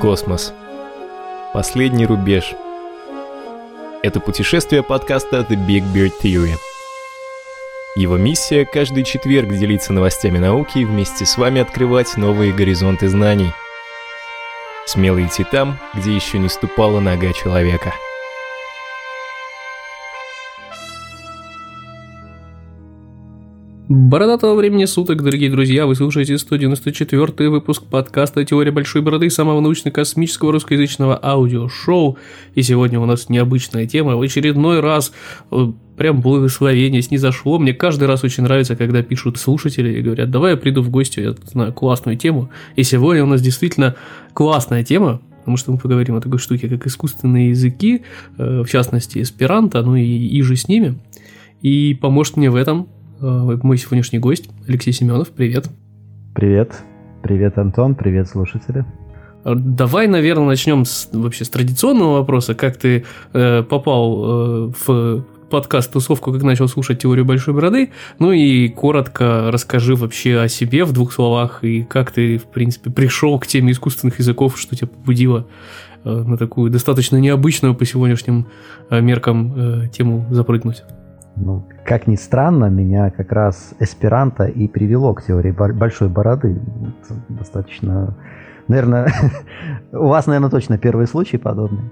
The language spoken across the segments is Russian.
Космос. Последний рубеж. Это путешествие подкаста The Big Beard Theory. Его миссия – каждый четверг делиться новостями науки и вместе с вами открывать новые горизонты знаний. Смело идти там, где еще не ступала нога человека – Бородатого времени суток, дорогие друзья, вы слушаете 194 выпуск подкаста «Теория большой бороды» самого научно-космического русскоязычного аудиошоу. И сегодня у нас необычная тема. В очередной раз э, прям благословение снизошло. Мне каждый раз очень нравится, когда пишут слушатели и говорят, давай я приду в гости, я знаю классную тему. И сегодня у нас действительно классная тема, потому что мы поговорим о такой штуке, как искусственные языки, э, в частности, эсперанто, ну и, и же с ними. И поможет мне в этом мой сегодняшний гость Алексей Семенов. Привет. Привет. Привет, Антон. Привет, слушатели. Э, давай, наверное, начнем с, вообще с традиционного вопроса. Как ты э, попал э, в подкаст «Тусовку», как начал слушать теорию большой бороды. Ну и коротко расскажи вообще о себе в двух словах и как ты, в принципе, пришел к теме искусственных языков, что тебя побудило э, на такую достаточно необычную по сегодняшним э, меркам э, тему запрыгнуть. Ну, как ни странно, меня как раз эсперанто и привело к теории большой бороды. достаточно... Наверное, у вас, наверное, точно первый случай подобный.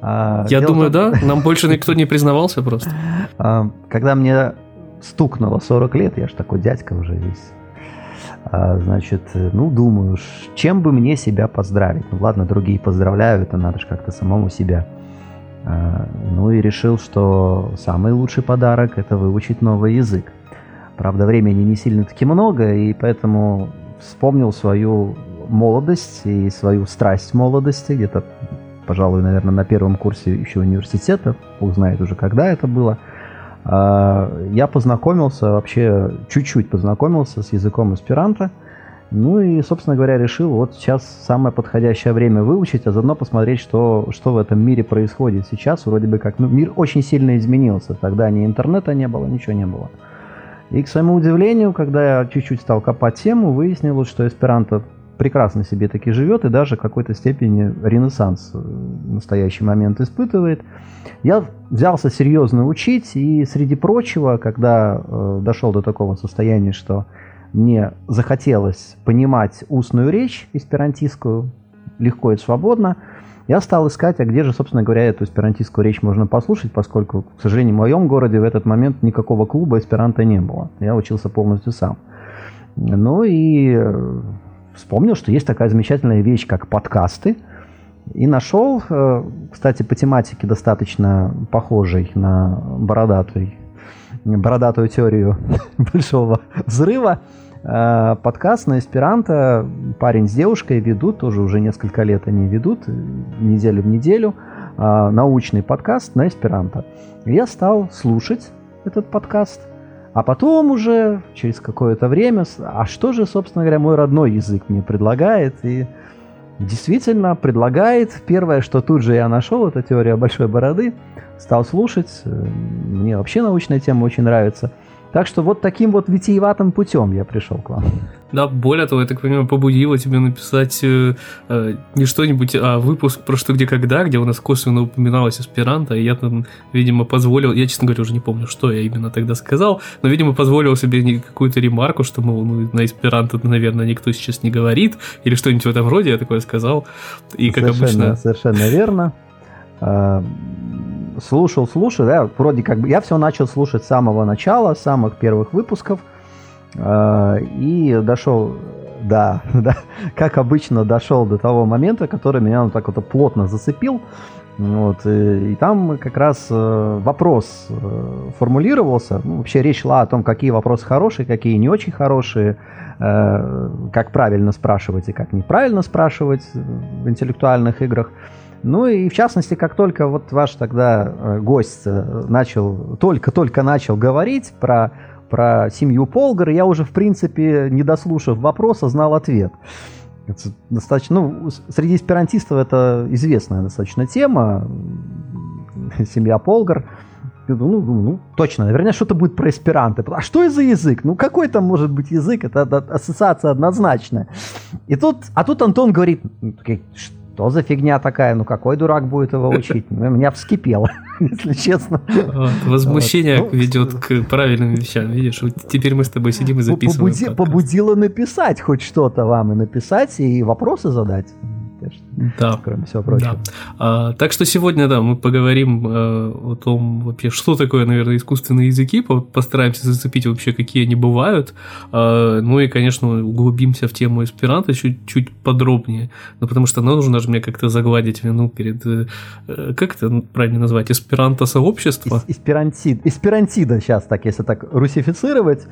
А, Я думаю, том... да. Нам больше никто не признавался просто. А, когда мне стукнуло 40 лет, я ж такой дядька уже весь. А, значит, ну, думаю, чем бы мне себя поздравить? Ну, ладно, другие поздравляют, это надо же как-то самому себя а, ну и решил, что самый лучший подарок это выучить новый язык. Правда, времени не сильно-таки много, и поэтому вспомнил свою молодость и свою страсть молодости, где-то, пожалуй, наверное, на первом курсе еще университета, бог знает уже, когда это было. А, я познакомился, вообще чуть-чуть познакомился с языком эсперанто – ну и, собственно говоря, решил вот сейчас самое подходящее время выучить, а заодно посмотреть, что, что в этом мире происходит сейчас. Вроде бы как ну, мир очень сильно изменился. Тогда ни интернета не было, ничего не было. И к своему удивлению, когда я чуть-чуть стал копать тему, выяснилось, что эсперанто прекрасно себе таки живет и даже в какой-то степени ренессанс в настоящий момент испытывает. Я взялся серьезно учить, и среди прочего, когда э, дошел до такого состояния, что мне захотелось понимать устную речь эсперантистскую легко и свободно, я стал искать, а где же, собственно говоря, эту эсперантистскую речь можно послушать, поскольку, к сожалению, в моем городе в этот момент никакого клуба эсперанто не было. Я учился полностью сам. Ну и э, вспомнил, что есть такая замечательная вещь, как подкасты. И нашел, э, кстати, по тематике достаточно похожей на бородатый, бородатую теорию большого взрыва, Э, подкаст на эсперанто. Парень с девушкой ведут, тоже уже несколько лет они ведут, неделю в неделю, э, научный подкаст на эсперанто. Я стал слушать этот подкаст, а потом уже через какое-то время, а что же, собственно говоря, мой родной язык мне предлагает, и действительно предлагает. Первое, что тут же я нашел, это теория большой бороды, стал слушать, э, мне вообще научная тема очень нравится – так что вот таким вот витиеватым путем я пришел к вам. Да, более того, я так понимаю, побудило тебя написать э, э, не что-нибудь, а выпуск про что, где, когда, где у нас косвенно упоминалось аспиранта, и я там, видимо, позволил, я, честно говоря, уже не помню, что я именно тогда сказал, но, видимо, позволил себе какую-то ремарку, что, мол, ну, на аспиранта, наверное, никто сейчас не говорит, или что-нибудь в этом роде, я такое сказал, и как совершенно, обычно... Совершенно верно. Слушал, слушал, да, вроде как бы я все начал слушать с самого начала, с самых первых выпусков, э, и дошел, да, да, как обычно, дошел до того момента, который меня вот так вот плотно зацепил. Вот, и, и там как раз э, вопрос э, формулировался. Ну, вообще речь шла о том, какие вопросы хорошие, какие не очень хорошие, э, как правильно спрашивать и как неправильно спрашивать в интеллектуальных играх. Ну и в частности, как только вот ваш тогда э, гость э, начал, только-только начал говорить про, про семью Полгар, я уже, в принципе, не дослушав вопроса, знал ответ. Это достаточно, ну, среди эсперантистов это известная достаточно тема, семья Полгар. Ну, ну, ну, точно, наверное, что-то будет про эсперанто. А что это за язык? Ну, какой там может быть язык? Это ассоциация однозначная. И тут, а тут Антон говорит, что за фигня такая, ну какой дурак будет его учить? Ну, меня вскипело, если честно. Вот, возмущение вот. Ну, ведет к правильным вещам, видишь? Вот теперь мы с тобой сидим и записываем. Побуди, побудило написать хоть что-то вам и написать, и вопросы задать конечно. Да. Кроме всего прочего. Да. А, так что сегодня, да, мы поговорим а, о том, вообще, что такое, наверное, искусственные языки, постараемся зацепить вообще, какие они бывают. А, ну и, конечно, углубимся в тему эсперанто чуть-чуть подробнее. Ну, потому что нам нужно же мне как-то загладить вину перед, э, как это правильно назвать, эсперанто-сообщество? Эсперантид, эсперантида сейчас так, если так русифицировать.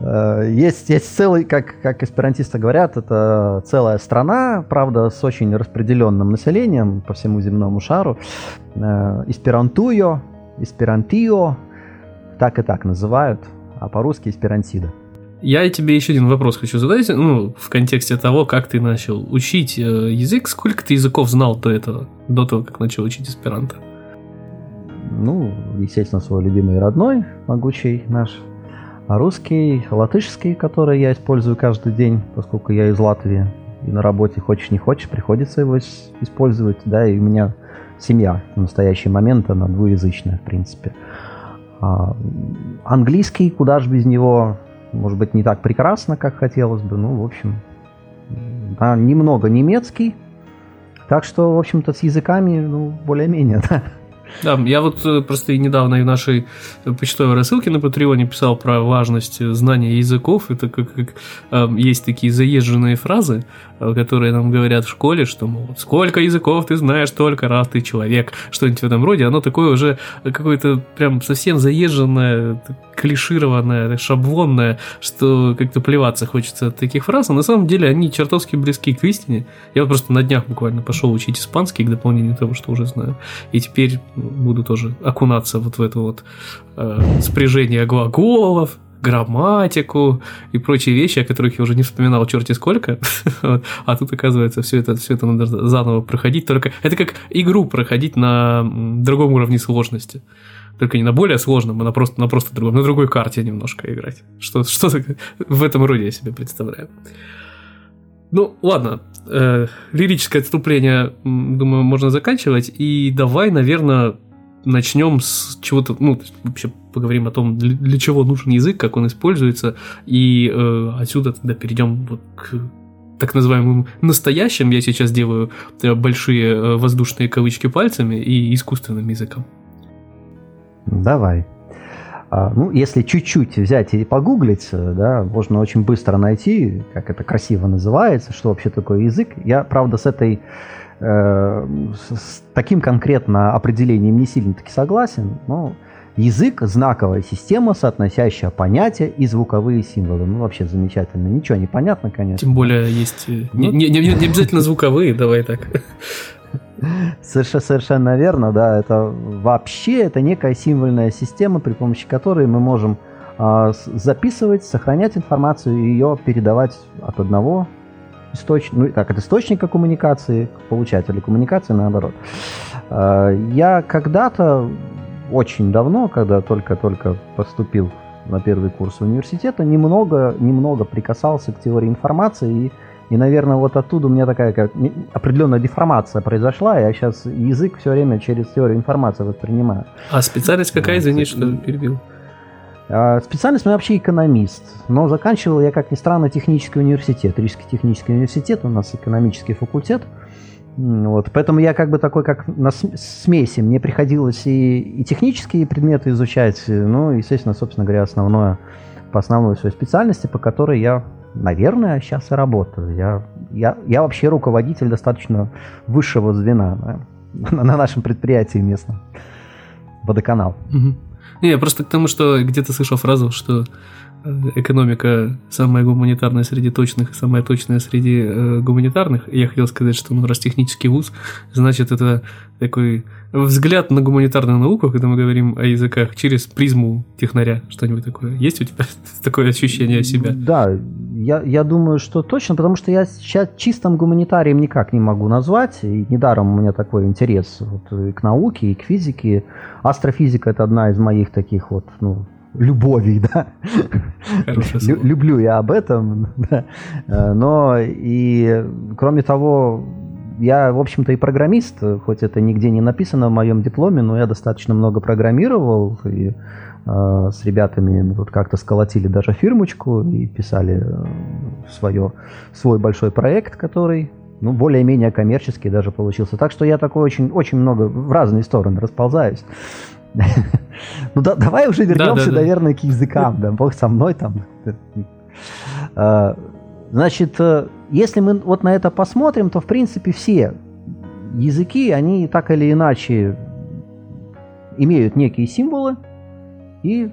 Э, есть, есть целый, как, как эсперантисты говорят, это целая страна, правда, с очень распределенным населением по всему земному шару. Э, эсперантуйо, эсперантио, так и так называют, а по-русски эсперантида. Я тебе еще один вопрос хочу задать, ну, в контексте того, как ты начал учить э, язык. Сколько ты языков знал до этого, до того, как начал учить эсперанто? Ну, естественно, свой любимый родной, могучий наш а русский, латышский, который я использую каждый день, поскольку я из Латвии. И на работе, хочешь не хочешь, приходится его использовать. Да, и у меня семья в настоящий момент, она двуязычная, в принципе. А, английский, куда же без него, может быть, не так прекрасно, как хотелось бы. Ну, в общем, да, немного немецкий. Так что, в общем-то, с языками, ну, более-менее, да. Да, я вот э, просто недавно и в нашей почтовой рассылке на Патреоне писал про важность знания языков. Это как, как э, есть такие заезженные фразы, э, которые нам говорят в школе, что, мол, сколько языков ты знаешь, только раз ты человек, что-нибудь в этом роде. Оно такое уже какое-то прям совсем заезженное, клишированное, шаблонное, что как-то плеваться хочется от таких фраз. А на самом деле они чертовски близки к истине. Я вот просто на днях буквально пошел учить испанский к дополнению того, что уже знаю. И теперь буду тоже окунаться вот в это вот э, спряжение глаголов, грамматику и прочие вещи, о которых я уже не вспоминал черти сколько. а тут, оказывается, все это, все это надо заново проходить. Только это как игру проходить на другом уровне сложности. Только не на более сложном, а на просто, на просто другом, на другой карте немножко играть. Что, что в этом роде я себе представляю. Ну, ладно, э, лирическое отступление, думаю, можно заканчивать. И давай, наверное, начнем с чего-то, ну, вообще поговорим о том, для, для чего нужен язык, как он используется, и э, отсюда тогда перейдем вот к так называемым настоящим, я сейчас делаю э, большие э, воздушные кавычки пальцами, и искусственным языком. Давай. А, ну, если чуть-чуть взять и погуглить, э, да, можно очень быстро найти, как это красиво называется, что вообще такое язык. Я, правда, с этой э, с таким конкретно определением не сильно таки согласен, но язык – знаковая система, соотносящая понятия и звуковые символы. Ну, вообще замечательно. Ничего не понятно, конечно. Тем более есть... Э, не, не, не, не обязательно звуковые, давай так. Совершенно, совершенно верно, да. Это вообще это некая символьная система, при помощи которой мы можем э, записывать, сохранять информацию и ее передавать от одного источника, ну как от источника коммуникации к получателю коммуникации, наоборот. Э, я когда-то очень давно, когда только-только поступил на первый курс университета, немного, немного прикасался к теории информации и и, наверное, вот оттуда у меня такая как определенная деформация произошла. Я сейчас язык все время через теорию информации воспринимаю. А специальность какая, извини, что перебил? А, специальность у меня вообще экономист, но заканчивал я, как ни странно, технический университет, Рижский технический университет, у нас экономический факультет. Вот, поэтому я как бы такой, как на смеси. Мне приходилось и, и технические предметы изучать, ну, естественно, собственно говоря, основное по основной своей специальности, по которой я наверное, сейчас и работаю. Я, я, я вообще руководитель достаточно высшего звена да, на нашем предприятии местном. Водоканал. Угу. Не, просто к тому, что где-то слышал фразу, что экономика самая гуманитарная среди точных, самая точная среди э, гуманитарных. Я хотел сказать, что ну, раз технический вуз, значит это такой взгляд на гуманитарную науку, когда мы говорим о языках, через призму технаря. Что-нибудь такое. Есть у тебя такое ощущение себя? Да, я, я думаю, что точно, потому что я сейчас чистым гуманитарием никак не могу назвать. И недаром у меня такой интерес вот, и к науке, и к физике. Астрофизика – это одна из моих таких вот, ну, любовей, да. Лю- люблю я об этом, да. Э, но и кроме того, я, в общем-то, и программист, хоть это нигде не написано в моем дипломе, но я достаточно много программировал, и э, с ребятами вот как-то сколотили даже фирмочку и писали свое, свой большой проект, который ну, более-менее коммерческий даже получился. Так что я такой очень, очень много в разные стороны расползаюсь. Ну да, давай уже вернемся, наверное, к языкам. Да, бог со мной там. А, значит, э, если мы вот на это посмотрим, то в принципе все языки, они так или иначе имеют некие символы и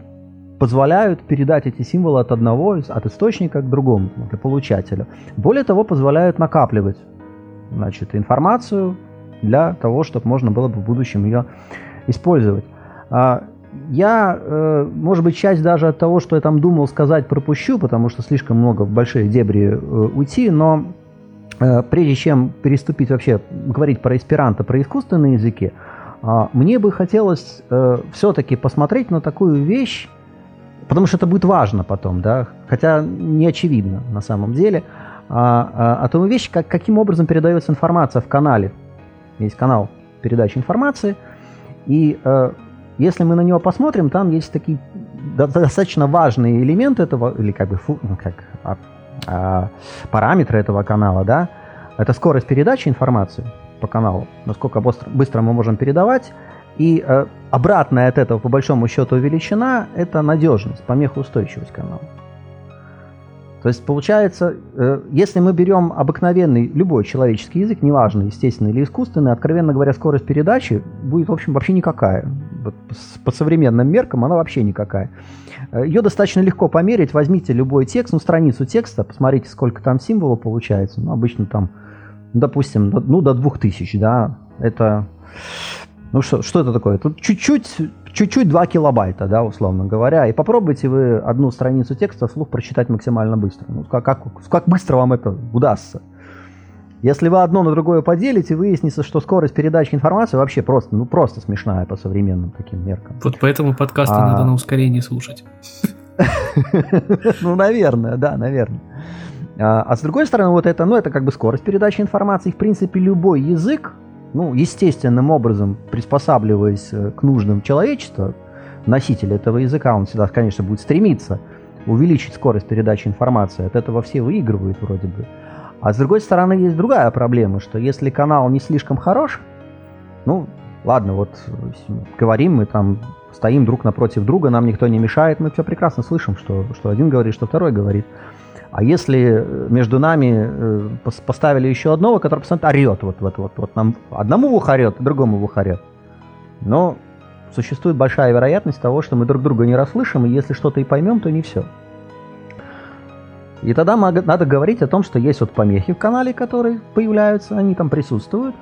позволяют передать эти символы от одного, от источника к другому, к получателю. Более того, позволяют накапливать значит, информацию для того, чтобы можно было бы в будущем ее использовать. А, я, э, может быть, часть даже от того, что я там думал сказать, пропущу, потому что слишком много в большие дебри э, уйти, но э, прежде чем переступить вообще, говорить про эсперанто, про искусственные языки, а, мне бы хотелось все-таки посмотреть на такую вещь, потому что это будет важно потом, да, хотя не очевидно на самом деле, а, а, о том вещи, как, каким образом передается информация в канале. Есть канал передачи информации, и если мы на него посмотрим, там есть такие достаточно важные элементы этого, или как бы ну, как, а, а, параметры этого канала, да, это скорость передачи информации по каналу, насколько быстро, быстро мы можем передавать, и э, обратная от этого, по большому счету, величина – это надежность, помехоустойчивость канала. То есть получается, э, если мы берем обыкновенный любой человеческий язык, неважно, естественный или искусственный, откровенно говоря, скорость передачи будет, в общем, вообще никакая. По современным меркам она вообще никакая. Э, Ее достаточно легко померить. Возьмите любой текст, ну, страницу текста, посмотрите, сколько там символов получается. Ну, обычно там, допустим, ну, до 2000, да. Это, ну, что, что это такое? Тут чуть-чуть чуть-чуть 2 килобайта, да, условно говоря, и попробуйте вы одну страницу текста вслух прочитать максимально быстро. Ну, как, как, как быстро вам это удастся? Если вы одно на другое поделите, выяснится, что скорость передачи информации вообще просто, ну, просто смешная по современным таким меркам. Вот поэтому подкасты а... надо на ускорении слушать. Ну, наверное, да, наверное. А, а с другой стороны, вот это, ну, это как бы скорость передачи информации. В принципе, любой язык, ну, естественным образом приспосабливаясь э, к нуждам человечества, носитель этого языка, он всегда, конечно, будет стремиться увеличить скорость передачи информации. От этого все выигрывают вроде бы. А с другой стороны, есть другая проблема, что если канал не слишком хорош, ну, ладно, вот говорим мы там, стоим друг напротив друга, нам никто не мешает, мы все прекрасно слышим, что, что один говорит, что второй говорит. А если э, между нами э, поставили еще одного, который постоянно орет, вот, вот, вот, вот нам одному в ухо орет, другому в ухо орет, но существует большая вероятность того, что мы друг друга не расслышим, и если что-то и поймем, то не все. И тогда надо говорить о том, что есть вот помехи в канале, которые появляются, они там присутствуют.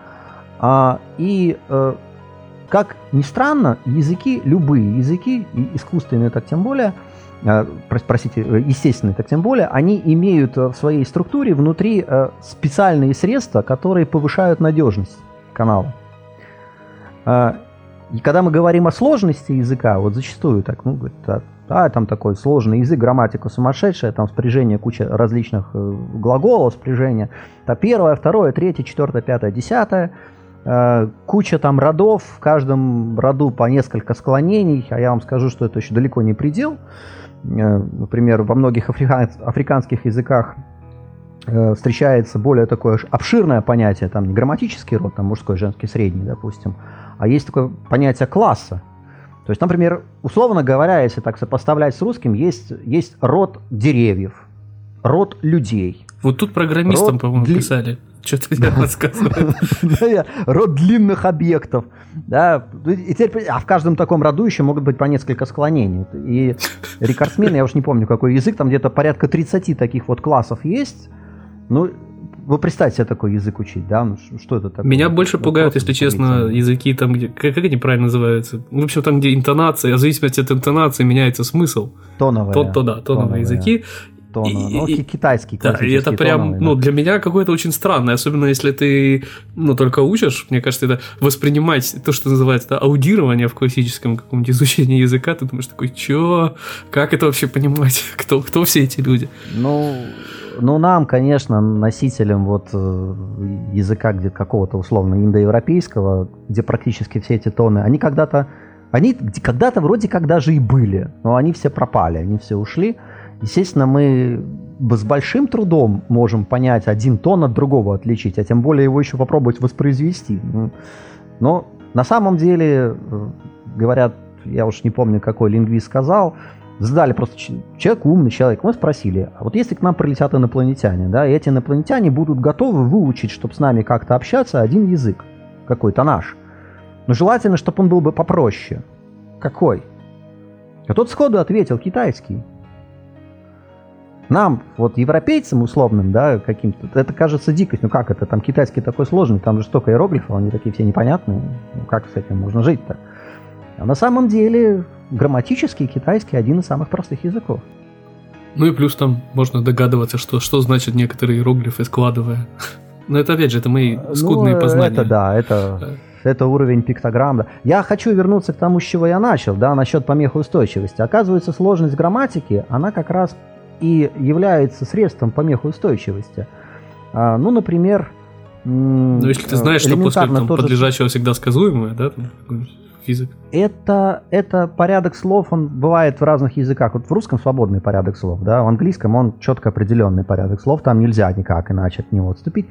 А, и э, как ни странно, языки, любые языки, искусственные так тем более – Э, простите, э, естественные, так тем более, они имеют э, в своей структуре внутри специальные средства, которые повышают надежность канала. И когда мы говорим о сложности языка, вот зачастую так, ну, говорит, а, а, там такой сложный язык, грамматика сумасшедшая, там спряжение, куча различных глаголов, спряжение, это первое, второе, третье, четвертое, пятое, десятое, куча там родов, в каждом роду по несколько склонений, а я вам скажу, что это еще далеко не предел, Э, например, во многих африканских языках э, встречается более такое обширное понятие, там не грамматический род, там мужской, женский, средний, допустим, а есть такое понятие класса. То есть, например, условно говоря, если так сопоставлять с русским, есть, есть род деревьев, род людей. Вот тут программистам, по-моему, дли... писали. Что-то я рассказываю. Род длинных объектов. Да, и теперь, а в каждом таком роду еще могут быть по несколько склонений. И рекордсмен, я уж не помню, какой язык, там где-то порядка 30 таких вот классов есть. Ну, вы представьте себе такой язык учить, да? Ну, что это такое? Меня больше ну, пугают, если честно, языки там, где... Как, как они правильно называются? В общем, там, где интонация, а в зависимости от интонации меняется смысл. Тоновые. То, то да, тоновые, тоновые языки тона. И, ну, и, китайский Да, и это прям, тоновый, ну, для меня какое-то очень странное, особенно если ты, ну, только учишь, мне кажется, это воспринимать то, что называется да, аудирование в классическом каком-нибудь изучении языка, ты думаешь такой, чё, как это вообще понимать, кто, кто все эти люди? Ну, ну, нам, конечно, носителям вот э, языка где какого-то условно индоевропейского, где практически все эти тоны, они когда-то, они когда-то вроде как даже и были, но они все пропали, они все ушли. Естественно, мы с большим трудом можем понять один тон от другого отличить, а тем более его еще попробовать воспроизвести. Ну, но на самом деле, э, говорят, я уж не помню, какой лингвист сказал, задали просто человек, умный человек, мы спросили, а вот если к нам прилетят инопланетяне, да, и эти инопланетяне будут готовы выучить, чтобы с нами как-то общаться, один язык, какой-то наш. Но желательно, чтобы он был бы попроще. Какой? А тот сходу ответил, китайский. Нам, вот европейцам условным, да, каким-то, это кажется дикость. Ну как это, там китайский такой сложный, там же столько иероглифов, они такие все непонятные. Ну как с этим можно жить-то? А на самом деле грамматически китайский один из самых простых языков. Ну и плюс там можно догадываться, что, что значит некоторые иероглифы, складывая. Но это опять же, это мои ну, скудные ну, познания. Это да, это, это уровень пиктограмм. Да. Я хочу вернуться к тому, с чего я начал, да, насчет помехоустойчивости. Оказывается, сложность грамматики, она как раз и является средством помехоустойчивости. А, ну, например... Ну, если ты знаешь, что после там, подлежащего всегда сказуемое, да, там, язык? Это, это порядок слов, он бывает в разных языках. Вот в русском свободный порядок слов, да, в английском он четко определенный порядок слов, там нельзя никак иначе от него отступить.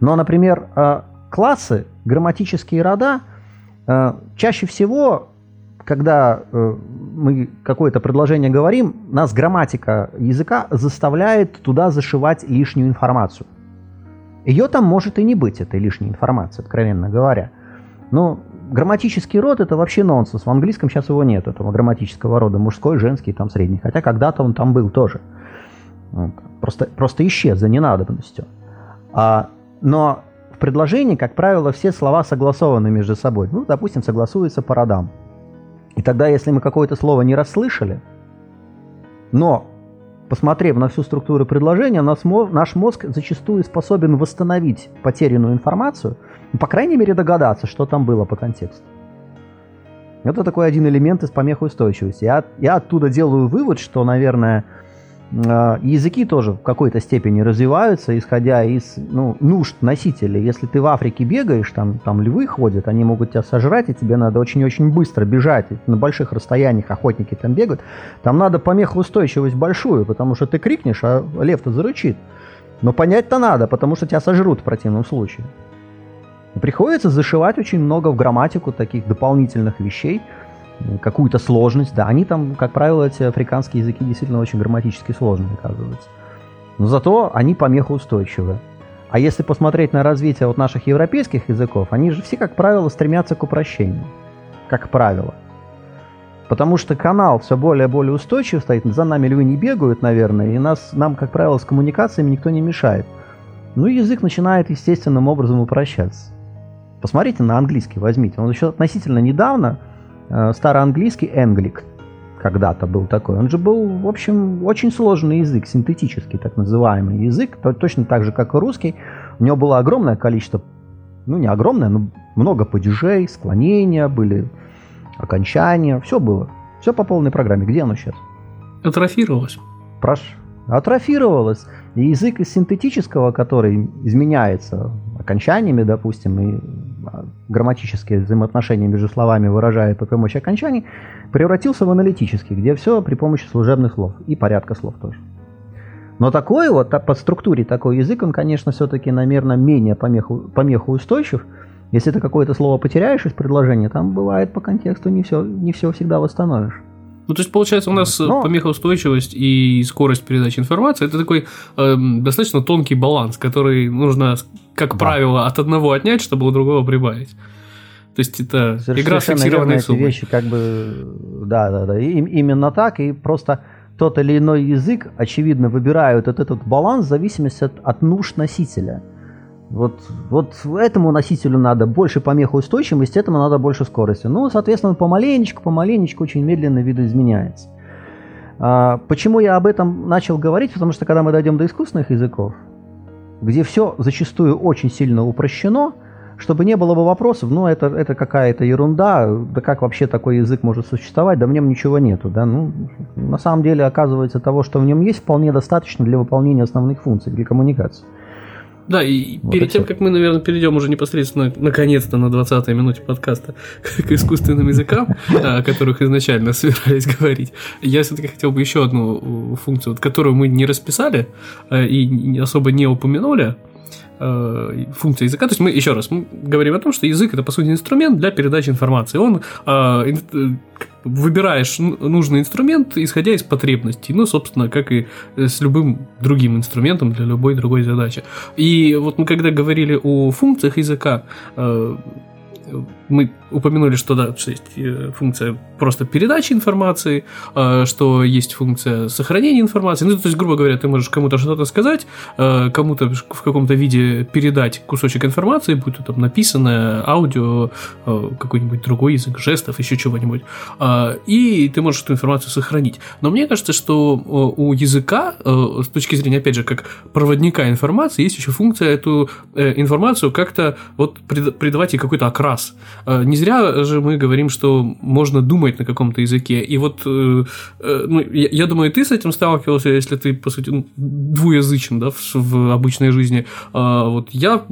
Но, например, э, классы, грамматические рода, э, чаще всего, когда э, мы какое-то предложение говорим, нас грамматика языка заставляет туда зашивать лишнюю информацию. Ее там может и не быть, этой лишней информации, откровенно говоря. Но грамматический род это вообще нонсенс. В английском сейчас его нет, этого грамматического рода. Мужской, женский, там средний. Хотя когда-то он там был тоже. Просто, просто исчез за ненадобностью. А, но в предложении, как правило, все слова согласованы между собой. Ну, допустим, согласуются по родам. И тогда, если мы какое-то слово не расслышали, но посмотрев на всю структуру предложения, наш мозг зачастую способен восстановить потерянную информацию – ну, по крайней мере, догадаться, что там было по контексту. Это такой один элемент из помехоустойчивости. Я, я оттуда делаю вывод, что, наверное, языки тоже в какой-то степени развиваются, исходя из ну, нужд носителей. Если ты в Африке бегаешь, там, там львы ходят, они могут тебя сожрать, и тебе надо очень-очень быстро бежать. На больших расстояниях охотники там бегают. Там надо помехоустойчивость большую, потому что ты крикнешь, а лев-то зарычит. Но понять-то надо, потому что тебя сожрут в противном случае. Приходится зашивать очень много в грамматику таких дополнительных вещей, какую-то сложность. Да, они там, как правило, эти африканские языки действительно очень грамматически сложные, оказываются. Но зато они помехоустойчивы. А если посмотреть на развитие вот наших европейских языков, они же все, как правило, стремятся к упрощению. Как правило. Потому что канал все более и более устойчив стоит, за нами львы не бегают, наверное, и нас, нам, как правило, с коммуникациями никто не мешает. Ну и язык начинает естественным образом упрощаться. Посмотрите на английский, возьмите. Он еще относительно недавно, староанглийский энглик, когда-то был такой. Он же был, в общем, очень сложный язык, синтетический так называемый язык, точно так же, как и русский. У него было огромное количество, ну не огромное, но много падежей, склонения были, окончания, все было. Все по полной программе. Где оно сейчас? Атрофировалось. Прошу. Атрофировалось. И язык из синтетического, который изменяется окончаниями, допустим, и грамматические взаимоотношения между словами выражает при помощи окончаний, превратился в аналитический, где все при помощи служебных слов и порядка слов тоже. Но такой вот, по структуре такой язык, он, конечно, все-таки, наверное, менее помеху, помехоустойчив. Если ты какое-то слово потеряешь из предложения, там бывает по контексту не все, не все всегда восстановишь. Ну, то есть, получается, у нас Но... помехоустойчивость и скорость передачи информации это такой э, достаточно тонкий баланс, который нужно, как да. правило, от одного отнять, чтобы у другого прибавить. То есть это Совершенно игра с фиксированной суммой. вещи как бы, да, да, да, и, именно так, и просто тот или иной язык, очевидно, выбирают вот этот баланс в зависимости от, от нужд носителя. Вот, вот этому носителю надо больше помехоустойчивости, этому надо больше скорости. Ну, соответственно, помаленечку, помаленечку очень медленно видоизменяется. А, почему я об этом начал говорить? Потому что когда мы дойдем до искусственных языков, где все зачастую очень сильно упрощено, чтобы не было бы вопросов, ну, это, это какая-то ерунда, да как вообще такой язык может существовать, да в нем ничего нету, да, ну, на самом деле, оказывается, того, что в нем есть, вполне достаточно для выполнения основных функций, для коммуникации. Да, и вот перед тем, все. как мы, наверное, перейдем уже непосредственно, наконец-то, на 20-й минуте подкаста к искусственным языкам, о которых изначально собирались говорить, я все-таки хотел бы еще одну функцию, которую мы не расписали э, и особо не упомянули, э, функция языка. То есть мы еще раз мы говорим о том, что язык это по сути инструмент для передачи информации. Он э, выбираешь нужный инструмент, исходя из потребностей. Ну, собственно, как и с любым другим инструментом для любой другой задачи. И вот мы когда говорили о функциях языка, э, мы упомянули, что да, что есть э, функция просто передачи информации, э, что есть функция сохранения информации. Ну, то есть, грубо говоря, ты можешь кому-то что-то сказать, э, кому-то в каком-то виде передать кусочек информации, будь то там написанное, аудио, какой-нибудь другой язык жестов, еще чего-нибудь. И ты можешь эту информацию сохранить. Но мне кажется, что у языка, с точки зрения, опять же, как проводника информации, есть еще функция эту информацию как-то вот придавать ей какой-то окрас. Не зря же мы говорим, что можно думать на каком-то языке. И вот, э, э, ну, я, я думаю, ты с этим сталкивался, если ты, по сути, ну, двуязычен, да, в, обычной жизни. А, вот я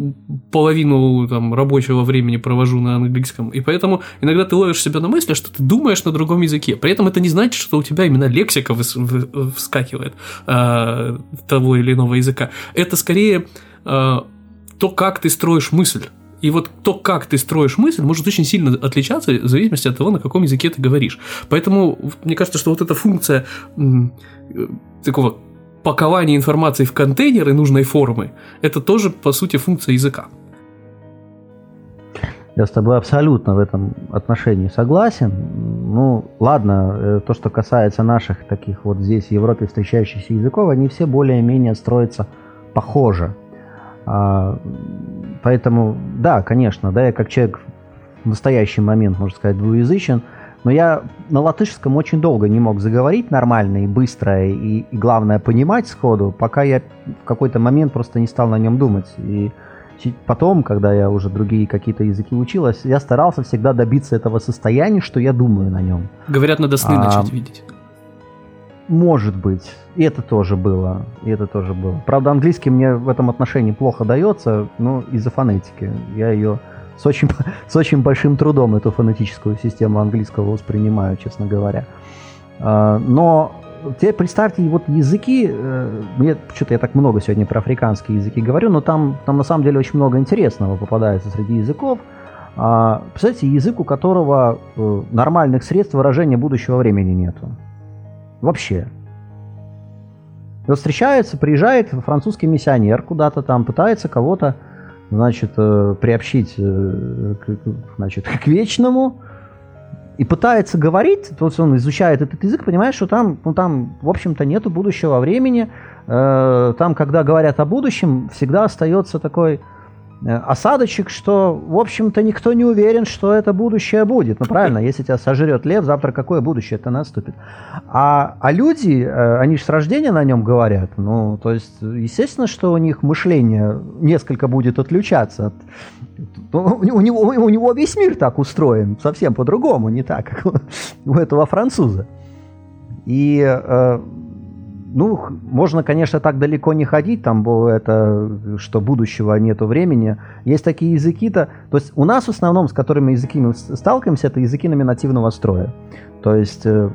половину там рабочего времени провожу на английском, и поэтому иногда ты ловишь себя на мысли, что ты думаешь на другом языке. При этом это не значит, что у тебя именно лексика вскакивает того или иного языка. Это скорее то, как ты строишь мысль. И вот то, как ты строишь мысль, может очень сильно отличаться в зависимости от того, на каком языке ты говоришь. Поэтому мне кажется, что вот эта функция э, такого пакования информации в контейнеры нужной формы, это тоже, по сути, функция языка. Я с тобой абсолютно в этом отношении согласен. Ну, ладно, э, то, что касается наших таких вот здесь в Европе встречающихся языков, они все более-менее строятся похоже. А, поэтому, да, конечно, да, я как человек в настоящий момент, можно сказать, двуязычен, но я на латышском очень долго не мог заговорить нормально и быстро, и, и главное понимать сходу, пока я в какой-то момент просто не стал на нем думать. И потом, когда я уже другие какие-то языки училась, я старался всегда добиться этого состояния, что я думаю на нем. Говорят, надо сны а, начать видеть. Может быть. И это тоже было. И это тоже было. Правда, английский мне в этом отношении плохо дается, но из-за фонетики. Я ее с очень, с очень большим трудом, эту фонетическую систему английского воспринимаю, честно говоря. А, но теперь представьте, вот языки, э, мне что-то я так много сегодня про африканские языки говорю, но там, там на самом деле очень много интересного попадается среди языков. А, представьте, язык, у которого э, нормальных средств выражения будущего времени нету. Вообще. И вот встречается, приезжает французский миссионер куда-то там, пытается кого-то, значит, э, приобщить э, значит, к вечному, и пытается говорить, то есть он изучает этот язык, понимает, что там, ну, там в общем-то, нету будущего времени. Э, там, когда говорят о будущем, всегда остается такой осадочек, что, в общем-то, никто не уверен, что это будущее будет. Ну, правильно, если тебя сожрет лев, завтра какое будущее это наступит? А, а люди, э, они же с рождения на нем говорят. Ну, то есть, естественно, что у них мышление несколько будет отличаться от... У него, у него весь мир так устроен, совсем по-другому, не так, как у этого француза. И э, ну, можно, конечно, так далеко не ходить, там это, что будущего нету времени. Есть такие языки-то, то есть у нас в основном, с которыми языки мы сталкиваемся, это языки номинативного строя. То есть э,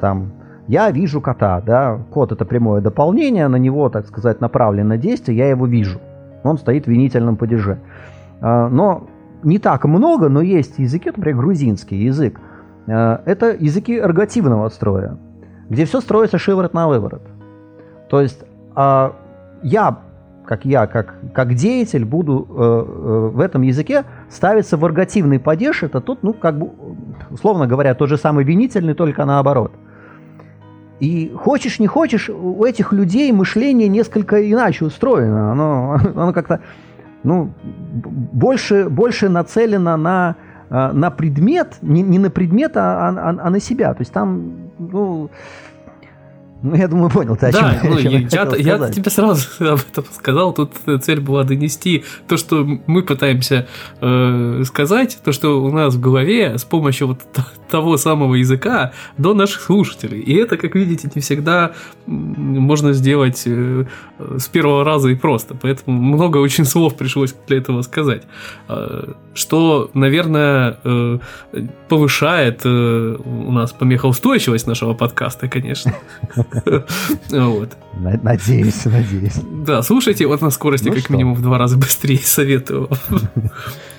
там я вижу кота, да, кот это прямое дополнение, на него, так сказать, направлено действие, я его вижу. Он стоит в винительном падеже. А, но не так много, но есть языки, например, грузинский язык. Э, это языки эрготивного строя, где все строится шиворот на выворот. То есть э, я, как я, как, как деятель, буду э, э, в этом языке ставиться в эрготивный падеж. Это тут, ну, как бы, условно говоря, тот же самый винительный, только наоборот. И хочешь, не хочешь, у этих людей мышление несколько иначе устроено. Оно, оно как-то ну, больше, больше нацелено на, э, на предмет, не, не на предмет, а, а, а на себя. То есть там, ну, Ну, я думаю, понял, ты о да, чем, ну, о чем я, я, я, я тебе сразу об этом сказал. Тут цель была донести то, что мы пытаемся э, сказать, то, что у нас в голове с помощью вот того самого языка до наших слушателей. И это, как видите, не всегда можно сделать э, с первого раза и просто. Поэтому много очень слов пришлось для этого сказать. Э, что, наверное, э, повышает э, у нас помехоустойчивость нашего подкаста, конечно. Вот. Надеюсь, надеюсь. Да, слушайте вот на скорости ну как что? минимум в два раза быстрее, советую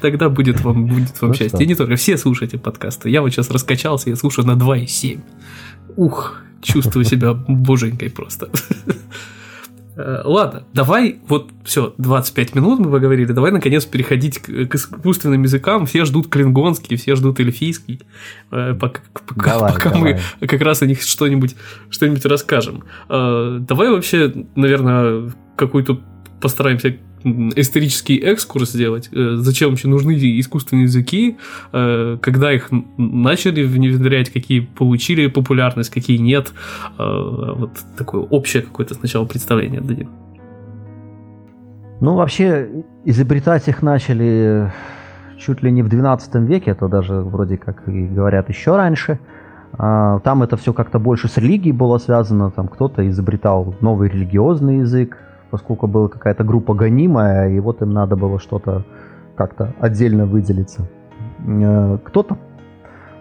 Тогда будет вам, будет вам ну счастье. Что? И не только, все слушайте подкасты. Я вот сейчас раскачался, я слушаю на 2,7. Ух, чувствую себя боженькой просто. Э, ладно, давай, вот все, 25 минут мы поговорили, давай наконец переходить к, к искусственным языкам. Все ждут клингонский, все ждут эльфийский, э, пока, давай, пока давай. мы как раз о них что-нибудь что расскажем. Э, давай вообще, наверное, какую-то постараемся исторический экскурс сделать, э, зачем вообще нужны искусственные языки, э, когда их начали внедрять, какие получили популярность, какие нет. Э, вот такое общее какое-то сначала представление дадим. Ну, вообще, изобретать их начали чуть ли не в 12 веке, это даже вроде как и говорят еще раньше. А, там это все как-то больше с религией было связано, там кто-то изобретал новый религиозный язык, поскольку была какая-то группа гонимая, и вот им надо было что-то как-то отдельно выделиться. Э, кто-то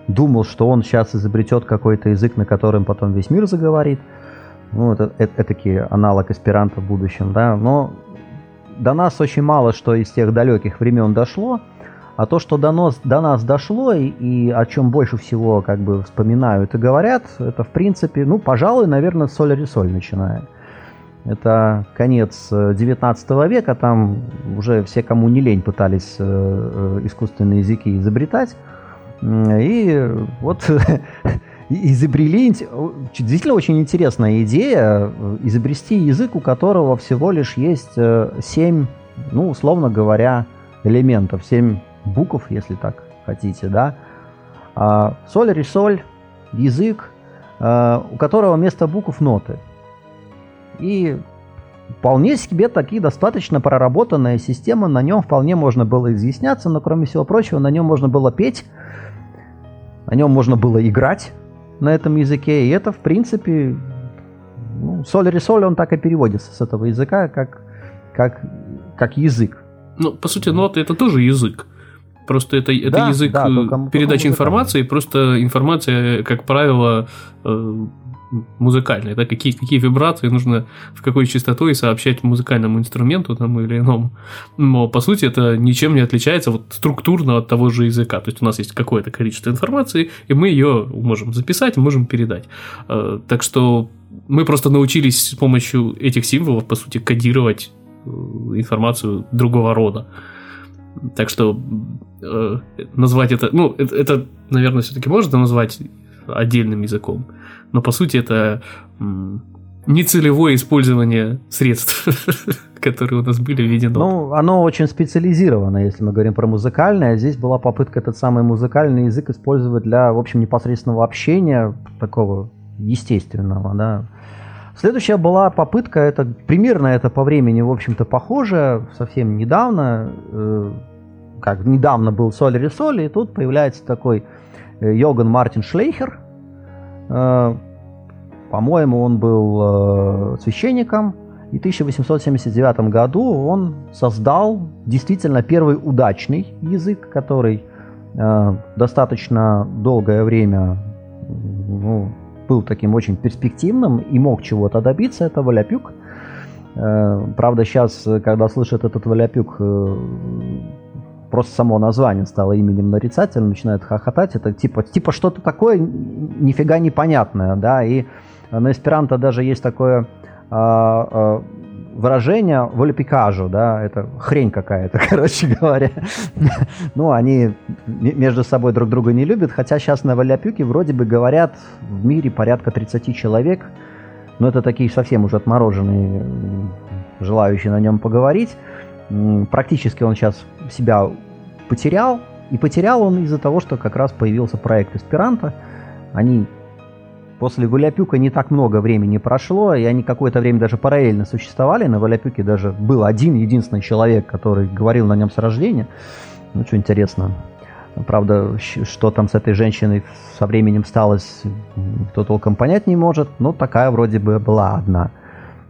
думал, что он сейчас изобретет какой-то язык, на котором потом весь мир заговорит. Ну, это, это, это аналог аспиранта в будущем, да. Но до нас очень мало что из тех далеких времен дошло. А то, что до нас, до нас дошло и, и о чем больше всего как бы вспоминают и говорят, это в принципе, ну, пожалуй, наверное, соль рисоль начиная. Это конец 19 э, века, там уже все, кому не лень, пытались э, э, искусственные языки изобретать. И вот изобрели, действительно очень интересная идея, изобрести язык, у которого всего лишь есть 7, ну, условно говоря, элементов, 7 букв, если так хотите, да. А соль, ресоль, язык, у которого вместо букв ноты – и вполне себе такие достаточно проработанная система, на нем вполне можно было изъясняться, но кроме всего прочего, на нем можно было петь, на нем можно было играть на этом языке, и это, в принципе, ну, соль ресоль, он так и переводится с этого языка, как, как, как язык. Ну, по сути, ноты это тоже язык. Просто это, это да, язык да, только, передачи только информации, просто информация, как правило, музыкальной, да, какие, какие вибрации нужно в какой частотой сообщать музыкальному инструменту тому или иному. Но, по сути, это ничем не отличается вот структурно от того же языка. То есть, у нас есть какое-то количество информации, и мы ее можем записать, можем передать. Э, так что мы просто научились с помощью этих символов, по сути, кодировать э, информацию другого рода. Так что э, назвать это, ну, это, это наверное, все-таки можно назвать отдельным языком но по сути это нецелевое использование средств, которые у нас были в виде нот. Ну, оно очень специализировано, если мы говорим про музыкальное. Здесь была попытка этот самый музыкальный язык использовать для, в общем, непосредственного общения, такого естественного, да. Следующая была попытка, это примерно это по времени, в общем-то, похоже, совсем недавно, э, как недавно был Соль Ресоль, и тут появляется такой Йоган Мартин Шлейхер, Э, по-моему, он был э, священником, и в 1879 году он создал действительно первый удачный язык, который э, достаточно долгое время ну, был таким очень перспективным и мог чего-то добиться. Это Валяпюк. Правда, сейчас, когда слышат этот Валяпюк, просто само название стало именем нарицательным, начинают хохотать. Это типа, типа что-то такое нифига непонятное, да, и на эсперанто даже есть такое а, а, выражение волепикажу, да, это хрень какая-то, короче говоря. ну, они между собой друг друга не любят, хотя сейчас на Валяпюке вроде бы говорят в мире порядка 30 человек, но это такие совсем уже отмороженные, желающие на нем поговорить. Практически он сейчас себя потерял, и потерял он из-за того, что как раз появился проект Эсперанто. Они после Валяпюка не так много времени прошло, и они какое-то время даже параллельно существовали. На Валяпюке даже был один единственный человек, который говорил на нем с рождения. Ну, что интересно. Правда, что там с этой женщиной со временем сталось, кто толком понять не может, но такая вроде бы была одна.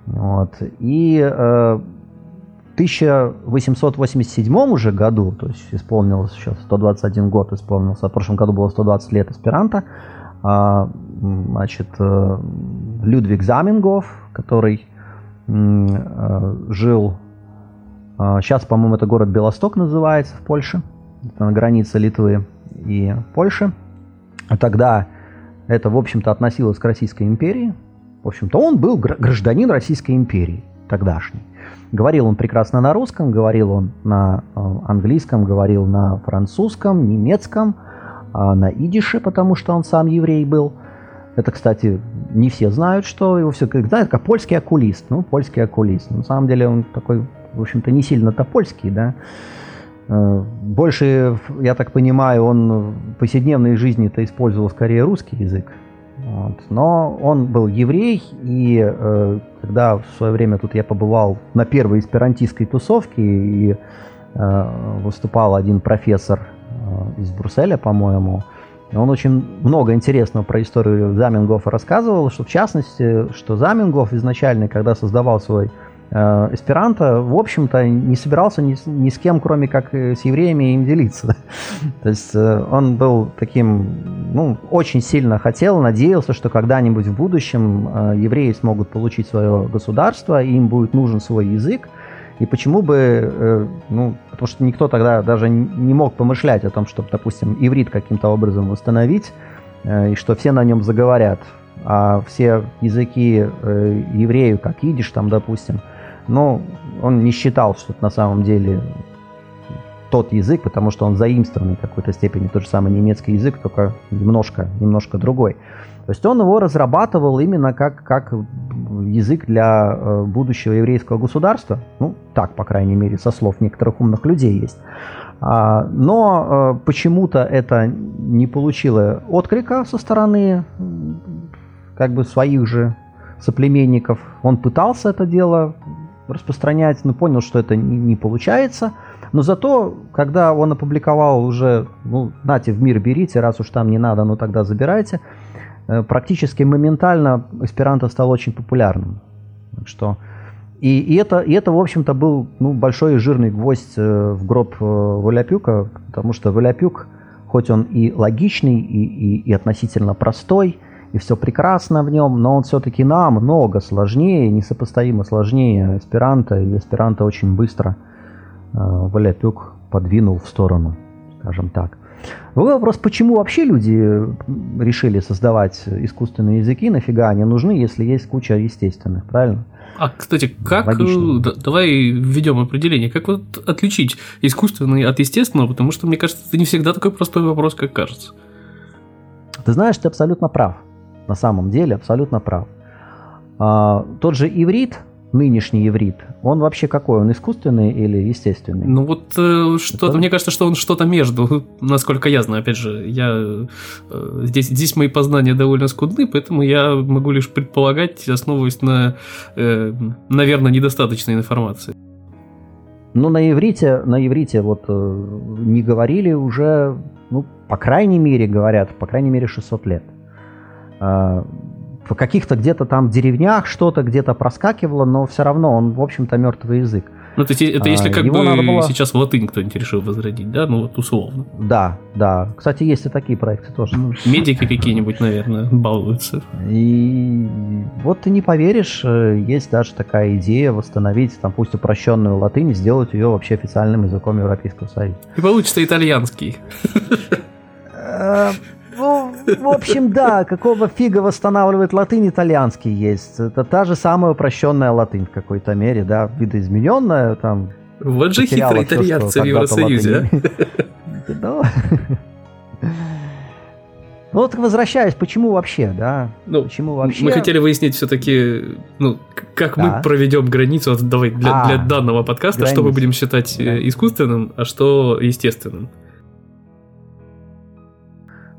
Вот. И э, 1887 уже году, то есть исполнилось сейчас 121 год исполнился, в прошлом году было 120 лет аспиранта, а, значит, э, Людвиг Замингов, который э, жил, сейчас, а, по-моему, это город Белосток называется в Польше, на границе Литвы и Польши. Тогда это, в общем-то, относилось к Российской империи. В общем-то, он был гражданин Российской империи тогдашний. Говорил он прекрасно на русском, говорил он на э, английском, говорил на французском, немецком, а на идише, потому что он сам еврей был. Это, кстати, не все знают, что его все знают, как польский окулист. Ну, польский окулист. На самом деле он такой, в общем-то, не сильно-то польский, да. Э, больше, я так понимаю, он в повседневной жизни-то использовал скорее русский язык. Вот. Но он был еврей, и э, когда в свое время тут я побывал на первой эсперантистской тусовке, и э, выступал один профессор э, из Брюсселя, по-моему, он очень много интересного про историю Замингофа рассказывал, что в частности, что Замингоф изначально, когда создавал свой эсперанто, в общем-то, не собирался ни, ни с кем, кроме как э, с евреями, им делиться. То есть э, он был таким, ну, очень сильно хотел, надеялся, что когда-нибудь в будущем евреи смогут получить свое государство, и им будет нужен свой язык, и почему бы, ну, потому что никто тогда даже не мог помышлять о том, чтобы, допустим, иврит каким-то образом восстановить, и что все на нем заговорят. А все языки евреев, как идиш там, допустим, но он не считал, что это на самом деле тот язык, потому что он заимствованный в какой-то степени, тот же самый немецкий язык, только немножко, немножко другой. То есть он его разрабатывал именно как, как язык для э, будущего еврейского государства. Ну, так, по крайней мере, со слов некоторых умных людей есть. А, но э, почему-то это не получило отклика со стороны как бы своих же соплеменников. Он пытался это дело распространять, но понял, что это не, не получается. Но зато, когда он опубликовал уже, ну, нате, в мир берите, раз уж там не надо, ну тогда забирайте, э, практически моментально эсперанто стал очень популярным. Так что... И, и, это, и это, в общем-то, был ну, большой и жирный гвоздь э, в гроб э, Валяпюка, потому что Валяпюк, хоть он и логичный, и, и, и относительно простой, и все прекрасно в нем, но он все-таки намного сложнее, несопоставимо сложнее аспиранта, и аспиранта очень быстро э, Валяпюк подвинул в сторону, скажем так. Другой вопрос, почему вообще люди решили создавать искусственные языки, нафига они нужны, если есть куча естественных, правильно? А, кстати, как... Логично. Э, давай введем определение. Как вот отличить искусственный от естественного? Потому что, мне кажется, это не всегда такой простой вопрос, как кажется. Ты знаешь, ты абсолютно прав на самом деле абсолютно прав. А, тот же иврит, нынешний иврит, он вообще какой? Он искусственный или естественный? Ну вот э, что-то, Это... мне кажется, что он что-то между, насколько я знаю. Опять же, я э, здесь, здесь мои познания довольно скудны, поэтому я могу лишь предполагать, основываясь на, э, наверное, недостаточной информации. Ну, на иврите, на иврите вот э, не говорили уже, ну, по крайней мере, говорят, по крайней мере, 600 лет. А, в каких-то где-то там деревнях что-то где-то проскакивало, но все равно он, в общем-то, мертвый язык. Ну, то есть, это если а, как Его бы было... сейчас в латынь кто-нибудь решил возродить, да? Ну, вот условно. Да, да. Кстати, есть и такие проекты тоже. Ну, медики какие-нибудь, наверное, балуются. И вот ты не поверишь, э, есть даже такая идея восстановить, там, пусть упрощенную латынь, сделать ее вообще официальным языком Европейского Союза. И получится итальянский. Ну, в общем, да, какого фига восстанавливает латынь итальянский есть. Это та же самая упрощенная латынь в какой-то мере, да, видоизмененная там. Вот же хитрые итальянцы в Евросоюзе, а? Ну вот возвращаясь, почему вообще, да? Ну, почему вообще? Мы хотели выяснить все-таки, ну, как да. мы проведем границу, вот давай для, а, для данного подкаста, границ. что мы будем считать э, да. искусственным, а что естественным.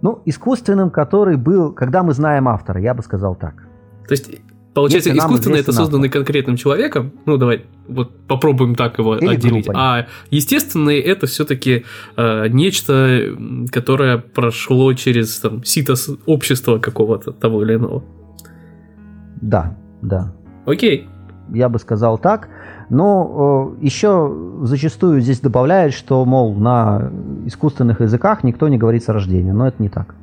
Ну, искусственным, который был, когда мы знаем автора, я бы сказал так. То есть, получается, Если искусственный это созданный автор. конкретным человеком, ну, давай вот попробуем так его Или отделить. Группой. А естественный это все-таки э, нечто, которое прошло через там, сито общества какого-то того или иного. Да, да. Окей. Я бы сказал так. Но э, еще зачастую здесь добавляют, что, мол, на искусственных языках никто не говорит с рождения, но это не так.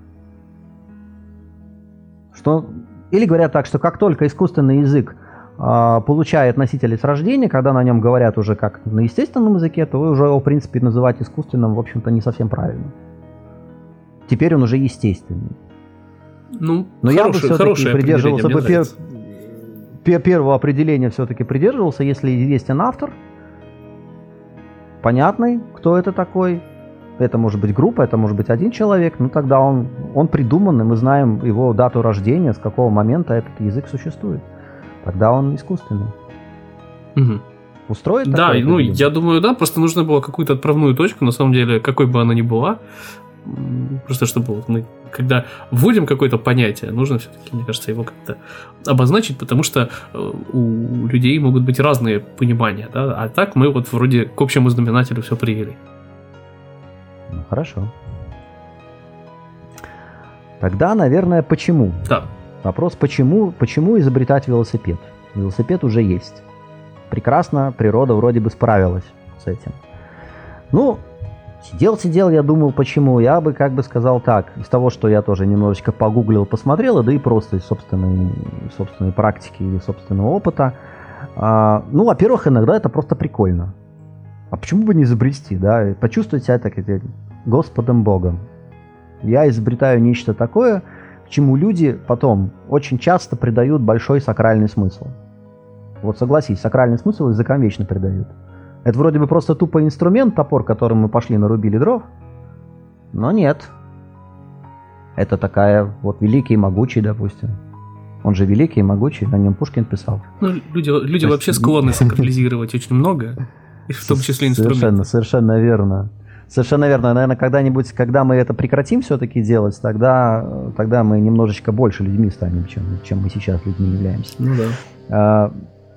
Что, или говорят так, что как только искусственный язык э, получает носителей с рождения, когда на нем говорят уже как на естественном языке, то уже его, в принципе, называть искусственным, в общем-то, не совсем правильно. Теперь он уже естественный. Ну, Но хороший, я бы все-таки придерживался бы пер первого определения все-таки придерживался, если известен автор, понятный, кто это такой, это может быть группа, это может быть один человек, ну тогда он, он придуман, и мы знаем его дату рождения, с какого момента этот язык существует. Тогда он искусственный. Угу. Устроит? Да, ну я думаю, да, просто нужно было какую-то отправную точку, на самом деле, какой бы она ни была, Просто чтобы вот мы, когда вводим какое-то понятие, нужно все-таки, мне кажется, его как-то обозначить, потому что э, у людей могут быть разные понимания, да, а так мы вот вроде к общему знаменателю все привели. Ну, хорошо. Тогда, наверное, почему? Да. Вопрос, почему, почему изобретать велосипед? Велосипед уже есть. Прекрасно, природа вроде бы справилась с этим. Ну, Сидел-сидел, я думал, почему. Я бы как бы сказал так, из того, что я тоже немножечко погуглил, посмотрел, да и просто из собственной, собственной практики или собственного опыта. А, ну, во-первых, иногда это просто прикольно. А почему бы не изобрести, да? Почувствовать себя так, Господом Богом. Я изобретаю нечто такое, к чему люди потом очень часто придают большой сакральный смысл. Вот согласись, сакральный смысл языкам вечно придают. Это вроде бы просто тупо инструмент, топор, которым мы пошли нарубили дров. Но нет. Это такая вот великий и могучий, допустим. Он же великий и могучий, на нем Пушкин писал. Ну, люди, люди есть... вообще склонны сакрализировать очень много, в том числе инструменты. Совершенно, совершенно верно. Совершенно верно. Наверное, когда-нибудь, когда мы это прекратим все-таки делать, тогда, тогда мы немножечко больше людьми станем, чем, чем мы сейчас людьми являемся. Ну да. А,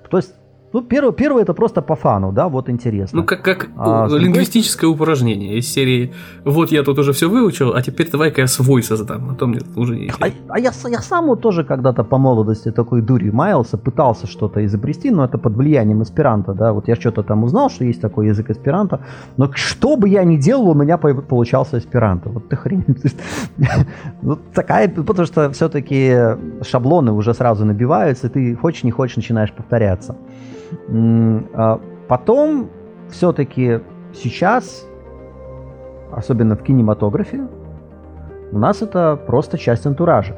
то есть ну, первое, первое это просто по фану, да, вот интересно. Ну, как, как а, лингвистическое другой... упражнение из серии «Вот я тут уже все выучил, а теперь давай-ка я свой создам, а то мне уже не А, а я, я сам вот тоже когда-то по молодости такой дури маялся, пытался что-то изобрести, но это под влиянием эсперанто, да, вот я что-то там узнал, что есть такой язык эсперанто, но что бы я ни делал, у меня получался эсперанто. Вот ты хрень. Вот такая, потому что все-таки шаблоны уже сразу набиваются, ты хочешь не хочешь начинаешь повторяться. А потом все-таки сейчас, особенно в кинематографе, у нас это просто часть антуража.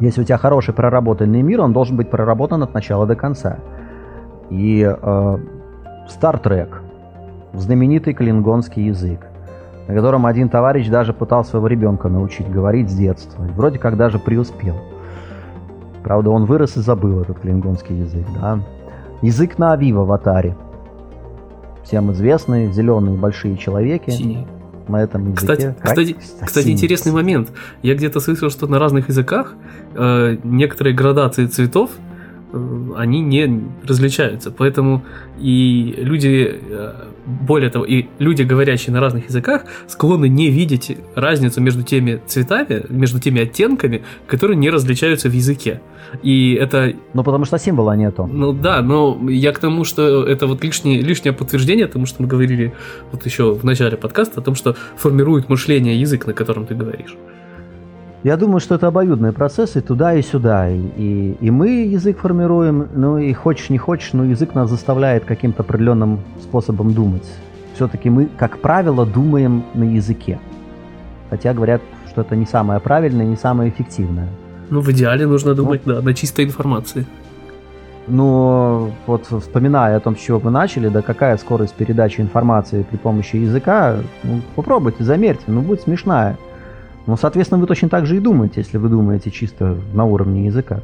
Если у тебя хороший проработанный мир, он должен быть проработан от начала до конца. И э, Star Trek, знаменитый клингонский язык, на котором один товарищ даже пытался своего ребенка научить говорить с детства. Вроде как даже преуспел. Правда, он вырос и забыл этот клингонский язык, да. Язык на Ави в аватаре. Всем известные зеленые большие человеки. Синие. На этом языке. Кстати, кстати, кстати интересный момент. Я где-то слышал, что на разных языках э, некоторые градации цветов они не различаются. Поэтому и люди э, более того, и люди, говорящие на разных языках, склонны не видеть разницу между теми цветами, между теми оттенками, которые не различаются в языке. И это... Ну, потому что символа нету. Ну, да, но я к тому, что это вот лишнее, лишнее подтверждение тому, что мы говорили вот еще в начале подкаста, о том, что формирует мышление язык, на котором ты говоришь. Я думаю, что это обоюдные процессы туда и сюда. И, и мы язык формируем, ну и хочешь не хочешь, но язык нас заставляет каким-то определенным способом думать. Все-таки мы, как правило, думаем на языке. Хотя говорят, что это не самое правильное, не самое эффективное. Ну, в идеале нужно думать, ну, да, на чистой информации. Но вот вспоминая о том, с чего мы начали, да какая скорость передачи информации при помощи языка, ну, попробуйте, замерьте, ну будет смешная. Ну, соответственно, вы точно так же и думаете, если вы думаете чисто на уровне языка.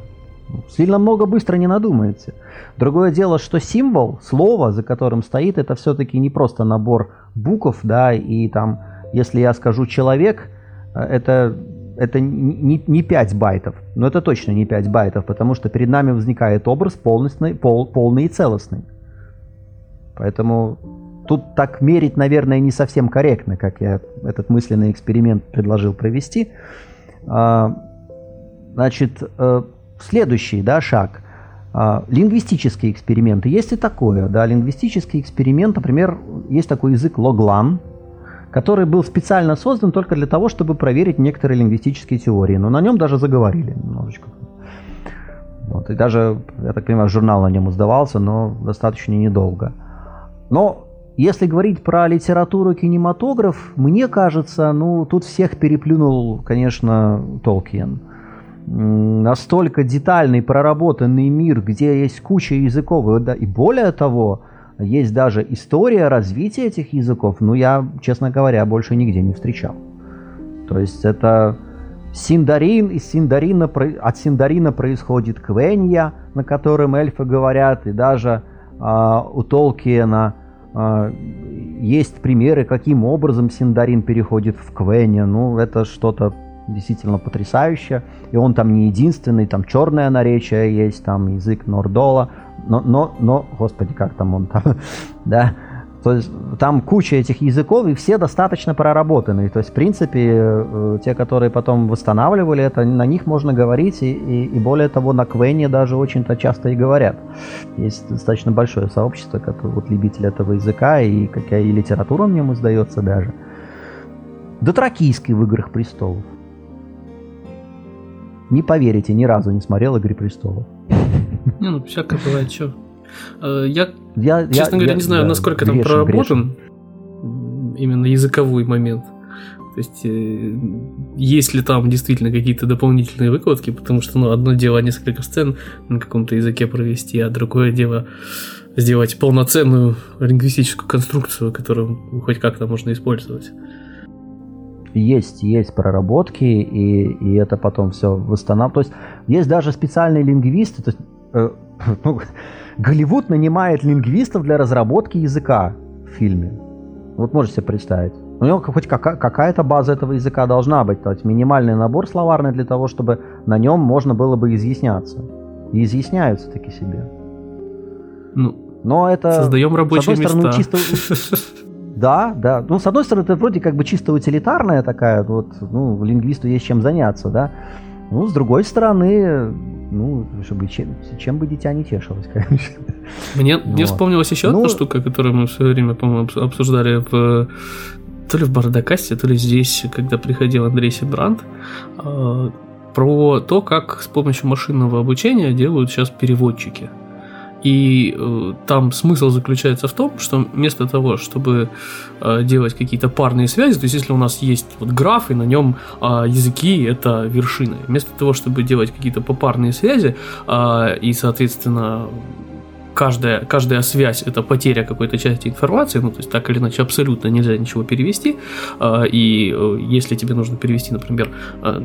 Сильно много быстро не надумаете. Другое дело, что символ, слово, за которым стоит, это все-таки не просто набор букв, да, и там, если я скажу человек, это, это не, не 5 байтов, но это точно не 5 байтов, потому что перед нами возникает образ полностный, пол, полный и целостный. Поэтому тут так мерить, наверное, не совсем корректно, как я этот мысленный эксперимент предложил провести. А, значит, э, следующий да, шаг. А, лингвистические эксперименты. Есть и такое. Да, лингвистический эксперимент, например, есть такой язык Логлан, который был специально создан только для того, чтобы проверить некоторые лингвистические теории. Но на нем даже заговорили немножечко. Вот, и даже, я так понимаю, журнал на нем издавался, но достаточно недолго. Но если говорить про литературу кинематограф, мне кажется, ну, тут всех переплюнул, конечно, Толкиен. Настолько детальный, проработанный мир, где есть куча языков, и более того, есть даже история развития этих языков, ну, я, честно говоря, больше нигде не встречал. То есть это Синдарин, из Синдарина, от Синдарина происходит Квенья, на котором эльфы говорят, и даже э, у Толкиена – есть примеры, каким образом Синдарин переходит в Квене. Ну, это что-то действительно потрясающее. И он там не единственный, там черное наречие есть, там язык Нордола. Но, но, но, господи, как там он там, да, то есть там куча этих языков, и все достаточно проработанные. То есть, в принципе, э, те, которые потом восстанавливали это, на них можно говорить, и, и, и более того, на Квене даже очень-то часто и говорят. Есть достаточно большое сообщество, которое вот любитель этого языка, и какая и литература в нем издается даже. Дотракийский в «Играх престолов». Не поверите, ни разу не смотрел «Игры престолов». Не, ну всякое бывает, что. Э, я, я честно я, говоря, я, не знаю, я, насколько грешен, там проработан грешен. именно языковой момент. То есть, э, есть ли там действительно какие-то дополнительные выкладки, потому что, ну, одно дело несколько сцен на каком-то языке провести, а другое дело сделать полноценную лингвистическую конструкцию, которую хоть как-то можно использовать. Есть, есть проработки, и, и это потом все восстанавливает. То есть есть даже специальные лингвисты, то есть, э, ну, Голливуд нанимает лингвистов для разработки языка в фильме. Вот можете себе представить. У него хоть какая-то база этого языка должна быть, то есть минимальный набор словарный для того, чтобы на нем можно было бы изъясняться. И изъясняются таки себе. Ну, Но это... Создаем рабочие с одной места. Стороны, чисто... Да, да. Ну, с одной стороны, это вроде как бы чисто утилитарная такая, вот, ну, лингвисту есть чем заняться, да. Ну, с другой стороны, ну, чтобы чем, чем бы дитя не тешилось, конечно. Мне, мне вспомнилась еще ну, одна штука, которую мы в свое время, по-моему, обсуждали в то ли в Бардакасте, то ли здесь, когда приходил Андрей Сибрант, а, про то, как с помощью машинного обучения делают сейчас переводчики. И э, там смысл заключается в том, что вместо того, чтобы э, делать какие-то парные связи, то есть если у нас есть вот граф, и на нем э, языки это вершины, вместо того, чтобы делать какие-то попарные связи, э, и, соответственно, каждая, каждая связь это потеря какой-то части информации, ну, то есть так или иначе абсолютно нельзя ничего перевести, а, и э, если тебе нужно перевести, например, а,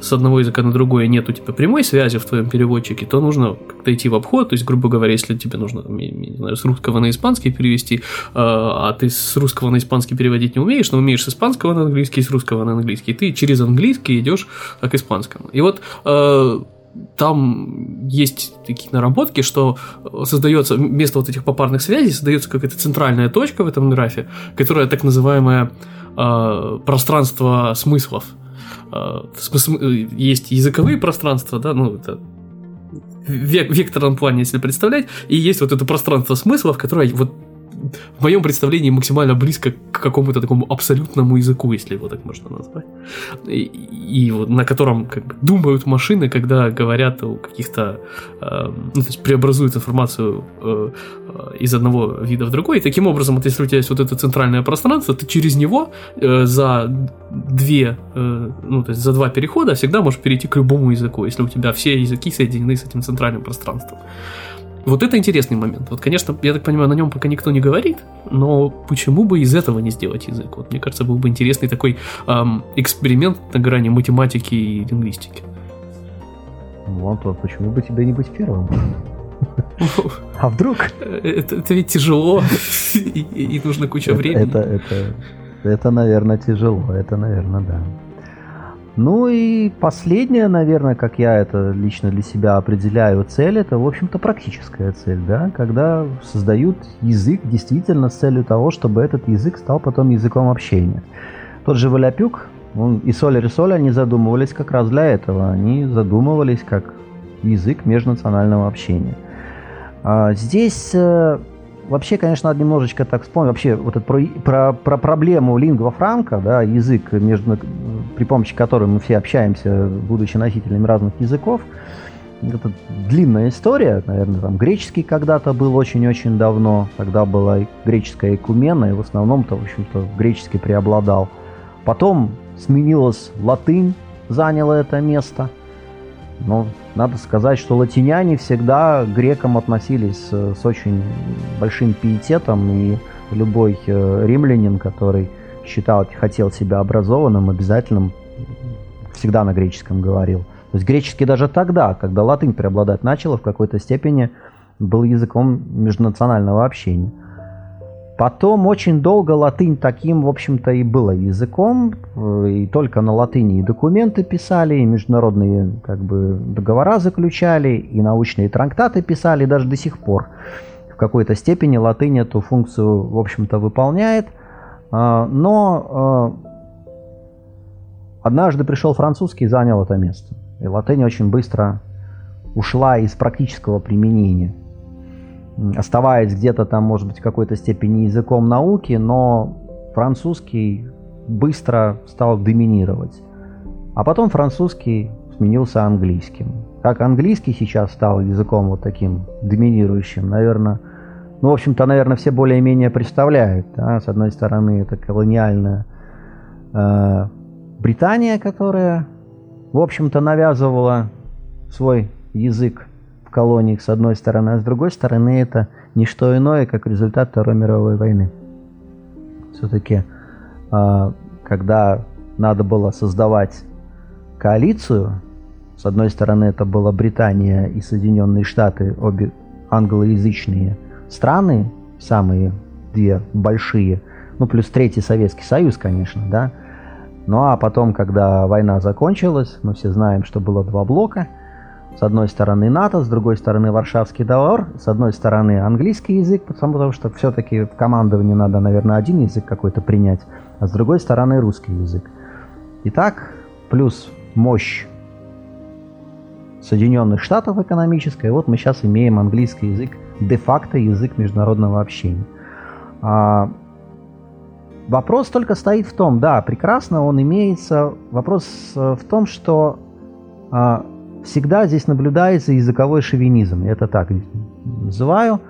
с одного языка на другой нет у тебя прямой связи в твоем переводчике, то нужно как-то идти в обход, то есть, грубо говоря, если тебе нужно, не знаю, с русского на испанский перевести, а, а ты с русского на испанский переводить не умеешь, но умеешь с испанского на английский, с русского на английский, ты через английский идешь к испанскому. И вот там есть такие наработки, что создается вместо вот этих попарных связей создается какая-то центральная точка в этом графе, которая так называемое э, пространство смыслов. Э, есть языковые пространства, да, ну это в векторном плане, если представлять, и есть вот это пространство смыслов, которое вот в моем представлении максимально близко к какому-то такому абсолютному языку, если его так можно назвать. И, и вот на котором как бы, думают машины, когда говорят о каких-то, э, ну, то есть преобразуют информацию э, э, из одного вида в другой. И таким образом, вот если у тебя есть вот это центральное пространство, ты через него э, за две, э, ну, то есть за два перехода всегда можешь перейти к любому языку, если у тебя все языки соединены с этим центральным пространством. Вот это интересный момент. Вот, конечно, я так понимаю, на нем пока никто не говорит, но почему бы из этого не сделать язык? Вот, мне кажется, был бы интересный такой эм, эксперимент на грани математики и лингвистики. Вот, вот почему бы тебе не быть первым? А вдруг? Это, это ведь тяжело, и, и нужно куча времени. Это, это, это, наверное, тяжело, это, наверное, да. Ну и последняя, наверное, как я это лично для себя определяю, цель, это, в общем-то, практическая цель, да, когда создают язык действительно с целью того, чтобы этот язык стал потом языком общения. Тот же Валяпюк, он, и Соль и Соль, они задумывались как раз для этого. Они задумывались как язык межнационального общения. А здесь э, вообще, конечно, надо немножечко так вспомнить, вообще вот это про, про, про проблему лингва франка, да, язык, между, при помощи которой мы все общаемся, будучи носителями разных языков. Это длинная история, наверное, там греческий когда-то был очень-очень давно, тогда была греческая экумена, и в основном-то, в общем-то, греческий преобладал. Потом сменилась латынь, заняла это место – но надо сказать, что латиняне всегда к грекам относились э, с очень большим пиететом, и любой э, римлянин, который считал, хотел себя образованным, обязательным, всегда на греческом говорил. То есть греческий даже тогда, когда латынь преобладать начала, в какой-то степени был языком межнационального общения. Потом очень долго латынь таким, в общем-то, и было языком, э, и только на латыни и документы писали, и международные как бы, договора заключали, и научные трактаты писали, и даже до сих пор в какой-то степени латынь эту функцию, в общем-то, выполняет. А, но а, однажды пришел французский и занял это место. И латынь очень быстро ушла из практического применения оставаясь где-то там, может быть, в какой-то степени языком науки, но французский быстро стал доминировать. А потом французский сменился английским. Как английский сейчас стал языком вот таким доминирующим, наверное, ну, в общем-то, наверное, все более-менее представляют. Да? С одной стороны, это колониальная э, Британия, которая, в общем-то, навязывала свой язык колониях с одной стороны, а с другой стороны это не что иное, как результат Второй мировой войны. Все-таки, а, когда надо было создавать коалицию, с одной стороны это была Британия и Соединенные Штаты, обе англоязычные страны, самые две большие, ну плюс третий Советский Союз, конечно, да. Ну а потом, когда война закончилась, мы все знаем, что было два блока – с одной стороны НАТО, с другой стороны Варшавский договор, с одной стороны английский язык, потому что все-таки в командовании надо, наверное, один язык какой-то принять, а с другой стороны русский язык. Итак, плюс мощь Соединенных Штатов экономическая, вот мы сейчас имеем английский язык, де-факто язык международного общения. А, вопрос только стоит в том, да, прекрасно он имеется, вопрос э, в том, что а, всегда здесь наблюдается языковой шовинизм, это так называю.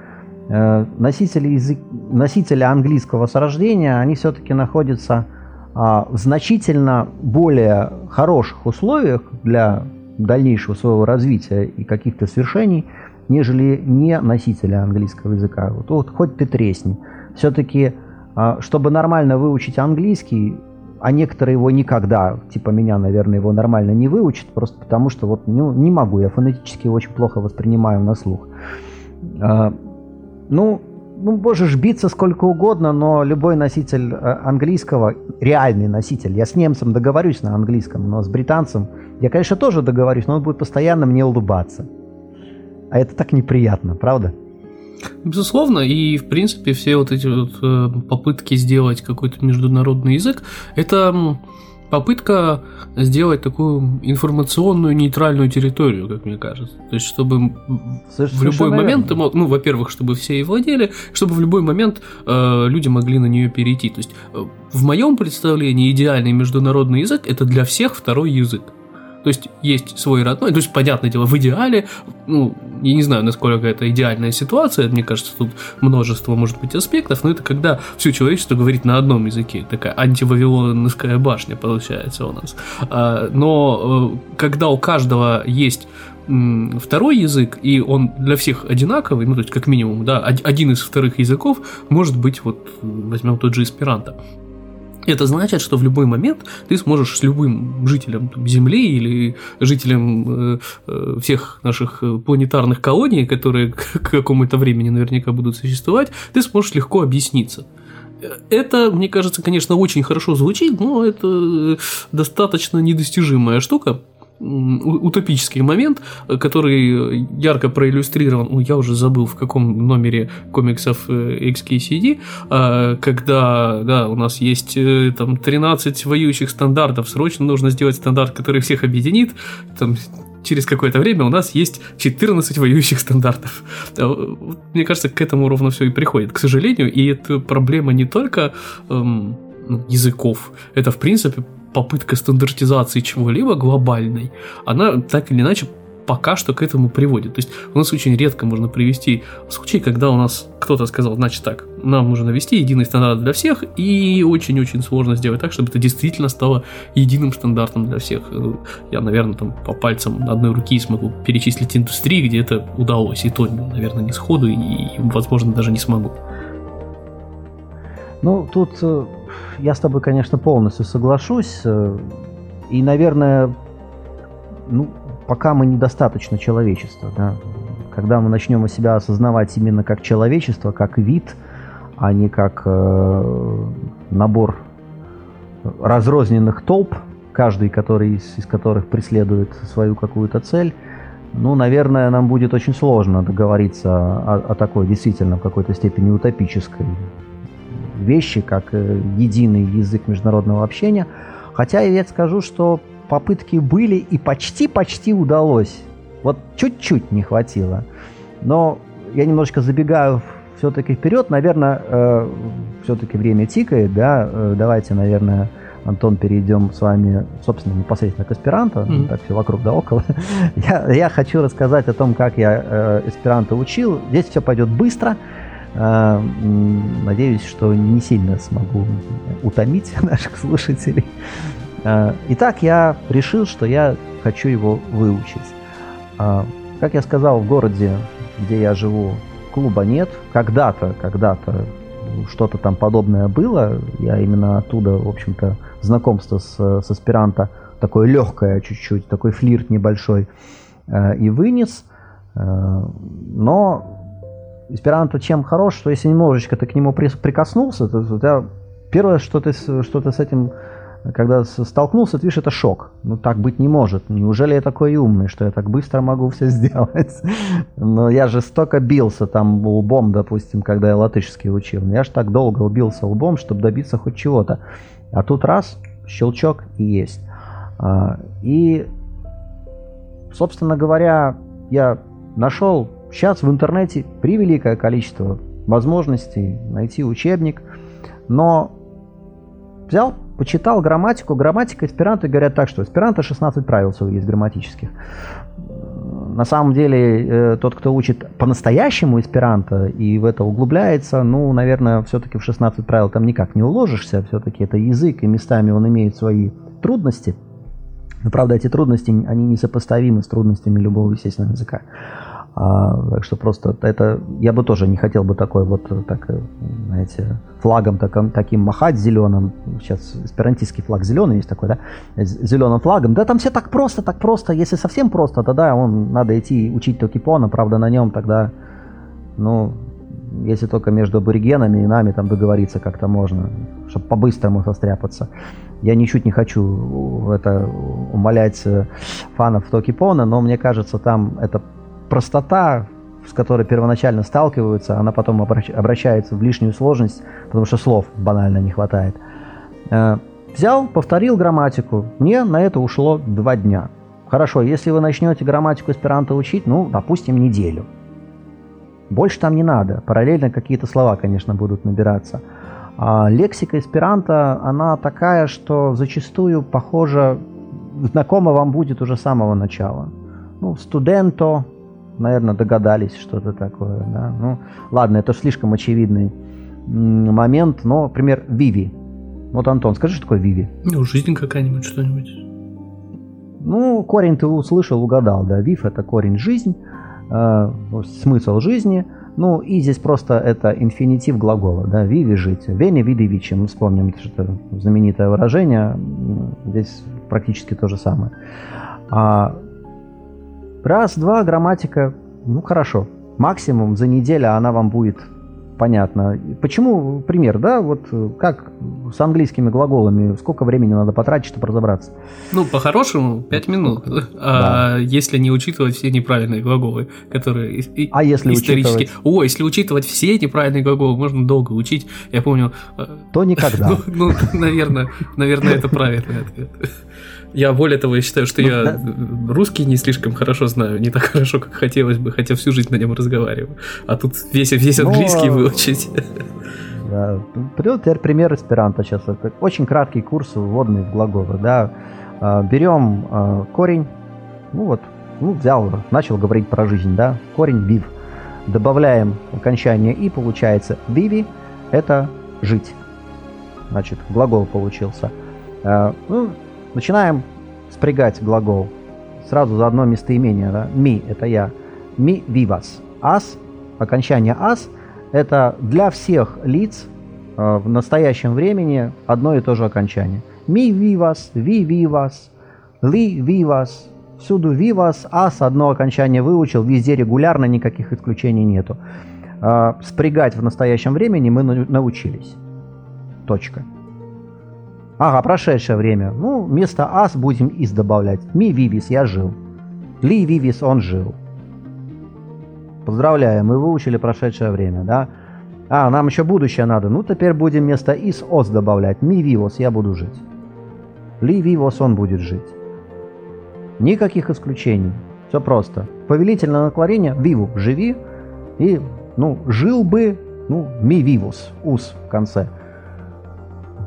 Э, носители, язык, носители английского с рождения, они все-таки находятся а, в значительно более хороших условиях для дальнейшего своего развития и каких-то свершений, нежели не носители английского языка. Вот, вот хоть ты тресни. Все-таки, а, чтобы нормально выучить английский, а некоторые его никогда, типа меня, наверное, его нормально не выучат, просто потому что вот ну, не могу, я фонетически очень плохо воспринимаю на слух. А, ну, ну, можешь биться сколько угодно, но любой носитель а, английского, реальный носитель, я с немцем договорюсь на английском, но с британцем я, конечно, тоже договорюсь, но он будет постоянно мне улыбаться. А это так неприятно, правда? Безусловно, и в принципе все вот эти вот э, попытки сделать какой-то международный язык, это попытка сделать такую информационную нейтральную территорию, как мне кажется. То есть, чтобы Совершенно в любой момент, ты мог, ну, во-первых, чтобы все и владели, чтобы в любой момент э, люди могли на нее перейти. То есть, э, в моем представлении идеальный международный язык это для всех второй язык. То есть есть свой родной, то есть, понятное дело, в идеале, ну, я не знаю, насколько это идеальная ситуация, мне кажется, тут множество, может быть, аспектов, но это когда все человечество говорит на одном языке, такая антивавилонская башня получается у нас. А, но э, когда у каждого есть второй язык, и он для всех одинаковый, ну, то есть, как минимум, да, один из вторых языков может быть, вот, возьмем тот же эсперанто. Это значит, что в любой момент ты сможешь с любым жителем Земли или жителем э, э, всех наших э, планетарных колоний, которые к какому-то времени наверняка будут существовать, ты сможешь легко объясниться. это, мне кажется, конечно, очень хорошо звучит, но это достаточно недостижимая штука утопический момент, который ярко проиллюстрирован, ну, я уже забыл в каком номере комиксов э, XKCD, а, когда, да, у нас есть э, там 13 воюющих стандартов, срочно нужно сделать стандарт, который всех объединит, там через какое-то время у нас есть 14 воюющих стандартов. Э, мне кажется, к этому ровно все и приходит, к сожалению, и это проблема не только эм, ну, языков, это в принципе попытка стандартизации чего-либо глобальной, она так или иначе пока что к этому приводит. То есть у нас очень редко можно привести случай, когда у нас кто-то сказал, значит так, нам нужно ввести единый стандарт для всех, и очень-очень сложно сделать так, чтобы это действительно стало единым стандартом для всех. Я, наверное, там по пальцам одной руки смогу перечислить индустрии, где это удалось, и то, наверное, не сходу, и, возможно, даже не смогу. Ну, тут э, я с тобой, конечно, полностью соглашусь. Э, и, наверное, ну, пока мы недостаточно человечества, да, когда мы начнем себя осознавать именно как человечество, как вид, а не как э, набор разрозненных толп, каждый который из, из которых преследует свою какую-то цель, ну, наверное, нам будет очень сложно договориться о, о такой действительно в какой-то степени утопической вещи, как э, единый язык международного общения. Хотя я скажу, что попытки были и почти-почти удалось. Вот чуть-чуть не хватило. Но я немножечко забегаю все-таки вперед. Наверное, э, все-таки время тикает, да. Э, давайте, наверное, Антон, перейдем с вами, собственно, непосредственно к эсперанто. Mm-hmm. Так все вокруг да около. я, я хочу рассказать о том, как я э, эсперанто учил. Здесь все пойдет быстро. Э, надеюсь, что не сильно смогу утомить наших слушателей. Э, итак, я решил, что я хочу его выучить. Э, как я сказал, в городе, где я живу, клуба нет. Когда-то, когда-то что-то там подобное было. Я именно оттуда, в общем-то, знакомство с, с аспиранта такое легкое чуть-чуть, такой флирт небольшой и вынес. Но эсперанто чем хорош, что если немножечко ты к нему прикоснулся, то у тебя первое, что ты, что ты с этим, когда столкнулся, ты видишь, это шок. Ну так быть не может. Неужели я такой умный, что я так быстро могу все сделать? Но я же столько бился там лбом, допустим, когда я латышский учил. Я же так долго убился лбом, чтобы добиться хоть чего-то. А тут раз, щелчок и есть. А, и, собственно говоря, я нашел Сейчас в интернете превеликое количество возможностей найти учебник, но взял, почитал грамматику. Грамматика эсперанто говорят так, что эсперанто 16 правил всего есть грамматических. На самом деле, э, тот, кто учит по-настоящему эсперанто и в это углубляется, ну, наверное, все-таки в 16 правил там никак не уложишься. Все-таки это язык, и местами он имеет свои трудности. Но, правда, эти трудности, они несопоставимы с трудностями любого естественного языка. А, так что просто это я бы тоже не хотел бы такой вот так, знаете, флагом таком, таким махать зеленым. Сейчас эсперантистский флаг зеленый есть такой, да? Зеленым флагом. Да там все так просто, так просто. Если совсем просто, тогда он надо идти учить токипона, правда, на нем тогда, ну, если только между аборигенами и нами там договориться как-то можно, чтобы по-быстрому состряпаться. Я ничуть не хочу это умолять фанов Токипона, но мне кажется, там это простота, с которой первоначально сталкиваются, она потом обращается в лишнюю сложность, потому что слов банально не хватает. Э, взял, повторил грамматику. Мне на это ушло два дня. Хорошо, если вы начнете грамматику эсперанто учить, ну, допустим, неделю. Больше там не надо. Параллельно какие-то слова, конечно, будут набираться. А лексика эсперанто, она такая, что зачастую похожа, знакома вам будет уже с самого начала. Ну, студенто, наверное, догадались что-то такое. Да? Ну, ладно, это слишком очевидный момент, но, например, Виви. Вот, Антон, скажи, что такое Виви? Ну, жизнь какая-нибудь, что-нибудь. Ну, корень ты услышал, угадал, да. Вив – это корень жизнь, э, смысл жизни. Ну, и здесь просто это инфинитив глагола, да, виви – жить. Вене види вичи, мы вспомним, что знаменитое выражение, здесь практически то же самое. А Раз, два, грамматика, ну хорошо. Максимум за неделю она вам будет понятно. Почему, пример, да, вот э, как с английскими глаголами, сколько времени надо потратить, чтобы разобраться? Ну, по-хорошему, 5 минут. А да. если не учитывать все неправильные глаголы, которые а если исторически... Учитывать... О, если учитывать все неправильные глаголы, можно долго учить. Я помню... Э, То никогда. Ну, ну наверное, наверное, это правильный ответ. Я более того, я считаю, что ну, я да. русский не слишком хорошо знаю, не так хорошо, как хотелось бы, хотя всю жизнь на нем разговариваю. А тут весь, весь ну, английский Но... выучить. Да. Теперь пример эсперанто сейчас. Это очень краткий курс вводный в глаголы. Да. А, берем а, корень, ну вот, ну, взял, начал говорить про жизнь, да, корень вив. Добавляем окончание и получается vivi – это жить. Значит, глагол получился. А, ну, Начинаем спрягать глагол. Сразу за одно местоимение. Да? Ми – это я. Ми vivas. Ас, окончание ас – это для всех лиц э, в настоящем времени одно и то же окончание. Ми vivas, ви vivas, ли vivas. Всюду vivas, ас одно окончание выучил, везде регулярно, никаких исключений нету. Э, спрягать в настоящем времени мы научились. Точка. Ага, прошедшее время. Ну, вместо ас будем из добавлять. Ми вивис, я жил. Ли вивис, он жил. Поздравляю, мы выучили прошедшее время, да? А, нам еще будущее надо. Ну, теперь будем вместо из ос добавлять. Ми вивос, я буду жить. Ли вивос, он будет жить. Никаких исключений. Все просто. Повелительное наклонение виву, живи. И, ну, жил бы, ну, ми вивус, ус в конце.